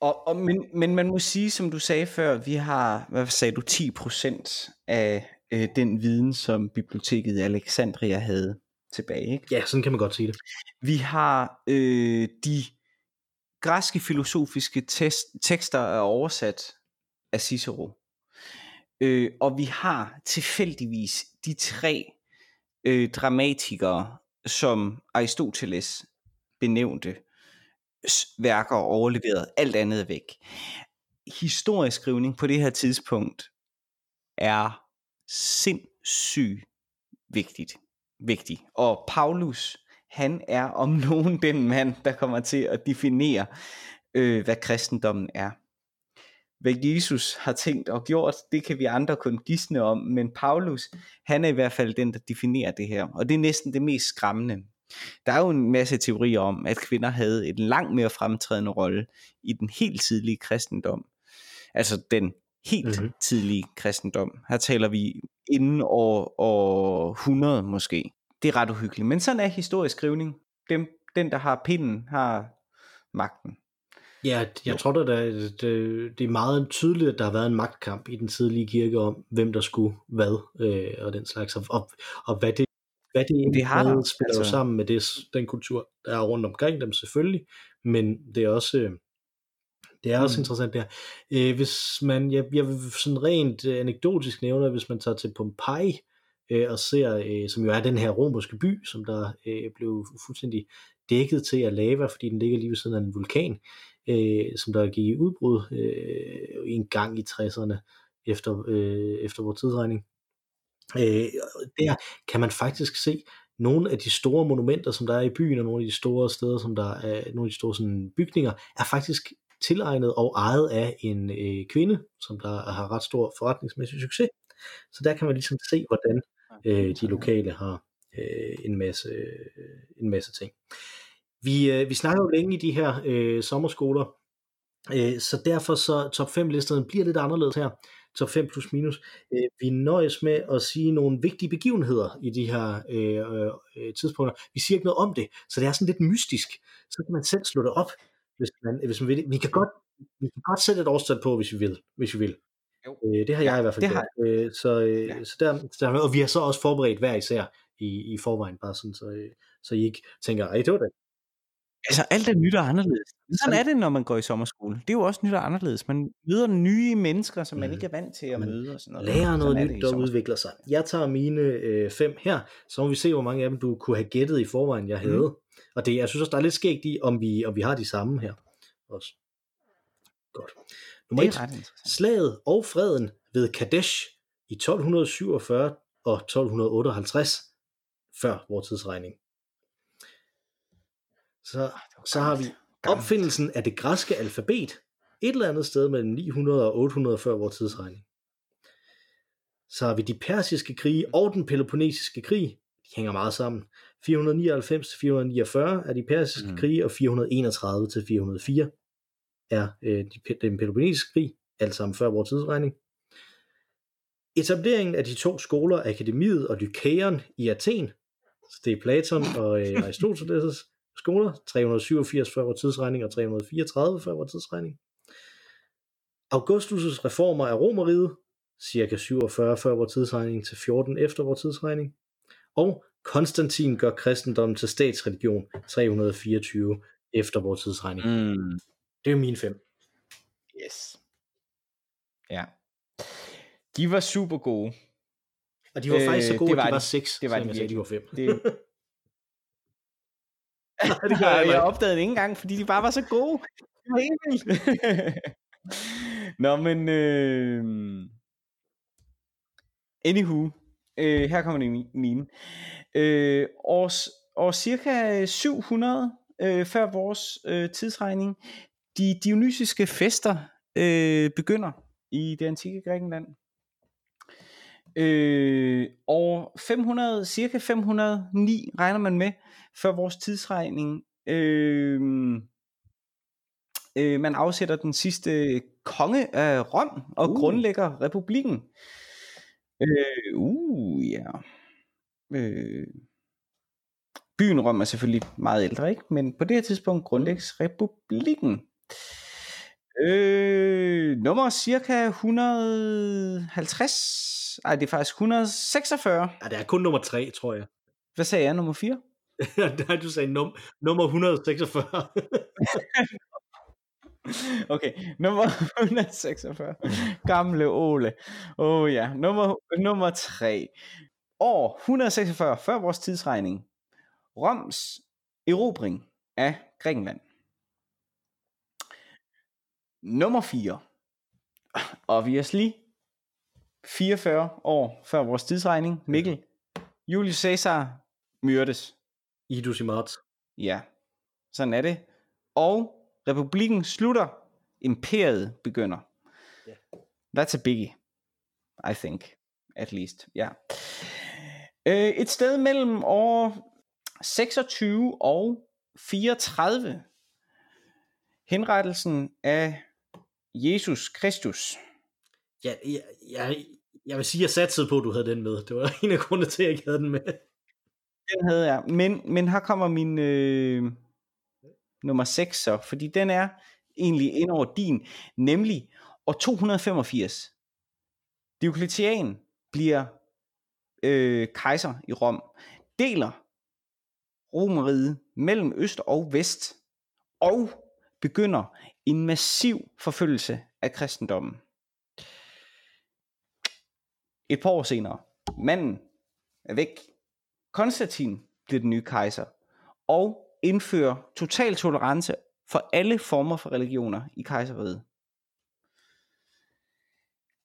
Og, og, men, men man må sige, som du sagde før, vi har, hvad sagde du, 10% af øh, den viden, som biblioteket i Alexandria havde tilbage. Ikke? Ja, sådan kan man godt sige det. Vi har øh, de græske filosofiske test, tekster er oversat af Cicero. Øh, og vi har tilfældigvis de tre øh, dramatikere, som Aristoteles benævnte, værker overleveret, alt andet er væk. Historieskrivning på det her tidspunkt er sindssygt vigtigt. Vigtig. Og Paulus, han er om nogen den mand, der kommer til at definere, øh, hvad kristendommen er. Hvad Jesus har tænkt og gjort, det kan vi andre kun gisne om, men Paulus, han er i hvert fald den, der definerer det her. Og det er næsten det mest skræmmende. Der er jo en masse teorier om, at kvinder havde en langt mere fremtrædende rolle i den helt tidlige kristendom. Altså den helt mm-hmm. tidlige kristendom. Her taler vi inden år, år 100 måske. det er ret uhyggeligt. Men sådan er historisk skrivning. Dem, den, der har pinden, har magten. Ja, jeg jo. tror da, det, det, det er meget tydeligt, at der har været en magtkamp i den tidlige kirke om, hvem der skulle hvad, øh, og den slags, og, og, hvad det, hvad det, det har der, spiller altså... sammen med det, den kultur, der er rundt omkring dem selvfølgelig, men det er også, øh, det er også mm. interessant der. Øh, hvis man, jeg, jeg vil sådan rent øh, anekdotisk nævne, hvis man tager til Pompeji, øh, og ser, øh, som jo er den her romerske by, som der øh, blev fuldstændig dækket til af lava, fordi den ligger lige ved siden af en vulkan, øh, som der gik i udbrud øh, en gang i 60'erne efter, øh, efter vores tidsregning. Øh, der kan man faktisk se nogle af de store monumenter, som der er i byen, og nogle af de store steder, som der er, nogle af de store sådan, bygninger, er faktisk tilegnet og ejet af en øh, kvinde, som der har ret stor forretningsmæssig succes. Så der kan man ligesom se, hvordan øh, de lokale har øh, en, masse, øh, en masse ting. Vi, øh, vi snakker jo længe i de her øh, sommerskoler, øh, så derfor så top 5 listerne bliver lidt anderledes her. Top 5 plus minus. Øh, vi nøjes med at sige nogle vigtige begivenheder i de her øh, øh, tidspunkter. Vi siger ikke noget om det, så det er sådan lidt mystisk. Så kan man selv slå det op, hvis man, hvis man vil. Vi kan godt, vi kan godt sætte et årstal på, hvis vi vil. Hvis vi vil. Jo. Øh, det har jeg ja, i hvert fald gjort. Øh, så, øh, ja. så der, der, og vi har så også forberedt hver især i, i forvejen, bare sådan, så, øh, så I ikke tænker, ej, det var det. Altså alt er nyt og anderledes. Sådan er det, når man går i sommerskole. Det er jo også nyt og anderledes. Man møder nye mennesker, som man mm. ikke er vant til at man møde. Og sådan noget. Lærer noget sådan nyt, der udvikler sig. Jeg tager mine øh, fem her, så må vi se, hvor mange af dem du kunne have gættet i forvejen, jeg havde. Og det, jeg synes også, der er lidt skægt i, om vi, om vi har de samme her også. Godt. Nummer et. Slaget og freden ved Kadesh i 1247 og 1258 før vores tidsregning. Så, ah, så har vi opfindelsen af det græske alfabet et eller andet sted mellem 900 og 800 før vores tidsregning. Så har vi de persiske krige og den peloponnesiske krig. De hænger meget sammen. 499-449 er de persiske mm. krige, og 431-404 er øh, den peloponnesiske krig, alt sammen før vores tidsregning. Etableringen af de to skoler, Akademiet og Lycaon i Athen, så det er Platon og øh, Aristoteles' skoler, 387 før vores tidsregning og 334 før vores tidsregning. Augustus' reformer af Romeriet, cirka 47 før vores tidsregning til 14 efter vores tidsregning. Og Konstantin gør kristendommen til statsreligion 324 efter vores tidsregning. Mm. Det er mine fem. Yes. Ja. De var super gode. Og de var øh, faktisk så gode, det var at de var seks, det var de, sagde, de var fem. Det, det gør jeg, jeg opdagede det ikke engang, fordi de bare var så gode. Det var helt vildt. Nå, men... Øh... Anywho, øh, her kommer det mine. Øh, års, år cirka 700 øh, før vores øh, tidsregning, de dionysiske fester øh, begynder i det antikke Grækenland. Øh, år 500, cirka 509 regner man med, før vores tidsregning. Øh, øh, man afsætter den sidste konge af Rom og uh. grundlægger republikken. Øh, uh, ja. Øh, byen Rom er selvfølgelig meget ældre, ikke? Men på det her tidspunkt grundlægges republikken. Øh, nummer cirka 150. Ej, det er faktisk 146. Ja, det er kun nummer 3, tror jeg. Hvad sagde jeg? Nummer 4? Nej, du sagde num- nummer 146. okay, nummer 146. Gamle Ole. Åh oh, ja, nummer, nummer 3. År 146 før vores tidsregning. Roms erobring af Grækenland. Nummer 4. Obviously. 44 år før vores tidsregning. Mikkel. Julius Caesar myrdes. Idus i marts. Ja, sådan er det. Og republikken slutter. Imperiet begynder. Yeah. That's a biggie. I think. At least. Ja. Yeah. Uh, et sted mellem år 26 og 34. Henrettelsen af Jesus Kristus. Ja, jeg, jeg, jeg vil sige, at jeg satte på, at du havde den med. Det var en af grundene til, at jeg ikke havde den med. Den havde jeg. Men, men her kommer min øh, nummer 6 så, fordi den er egentlig ind over din, nemlig år 285. Diocletian bliver øh, kejser i Rom, deler Romeriet mellem øst og vest, og begynder en massiv forfølgelse af kristendommen. Et par år senere, manden er væk. Konstantin bliver den nye kejser, og indfører total tolerance for alle former for religioner i kejseriet.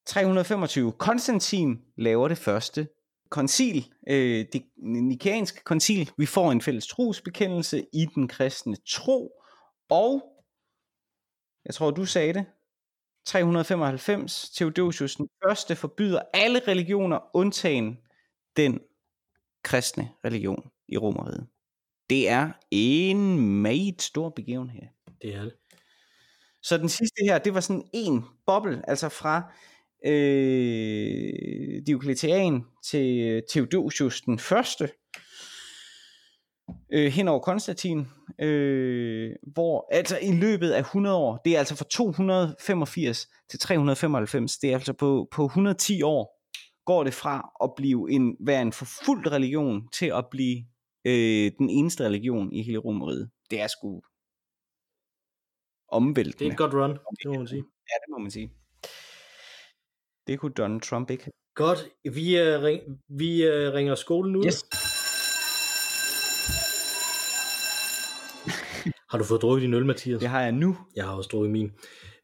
325. Konstantin laver det første koncil, øh, det nikæanske koncil. Vi får en fælles trosbekendelse i den kristne tro, og jeg tror, du sagde det, 395, Theodosius den første forbyder alle religioner, undtagen den kristne religion i Romeriet. Det er en meget stor begivenhed. Det er det. Så den sidste her, det var sådan en boble, altså fra øh, Diocletian til Theodosius den første, øh, hen over Konstantin, øh, hvor altså i løbet af 100 år, det er altså fra 285 til 395, det er altså på, på 110 år, går det fra at blive en, være en forfulgt religion til at blive øh, den eneste religion i hele Romeriet. Det er sgu omvæltende. Det er et godt run, det må man sige. Ja, det må man sige. Det kunne Donald Trump ikke. Godt, vi, uh, ring, vi uh, ringer skolen nu. Yes. Har du fået drukket din øl, Mathias? Det har jeg nu. Jeg har også drukket min.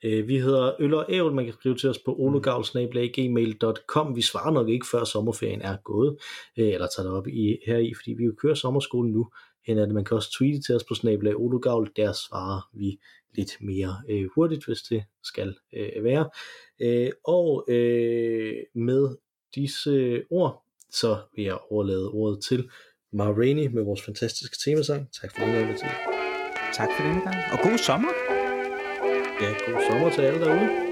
Øh, vi hedder Øl og Ævl. Man kan skrive til os på ologavl.gmail.com. Vi svarer nok ikke, før sommerferien er gået, øh, eller tager det op i, her i, fordi vi jo kører sommerskolen nu. Hen at. Man kan også tweete til os på snablag ologavl. Der svarer vi lidt mere øh, hurtigt, hvis det skal øh, være. Øh, og øh, med disse ord, så vil jeg overlade ordet til Mar Rainey med vores fantastiske temasang. Tak for denne gang, Tak for denne gang, og god sommer. Ja, god sommer til alle derude.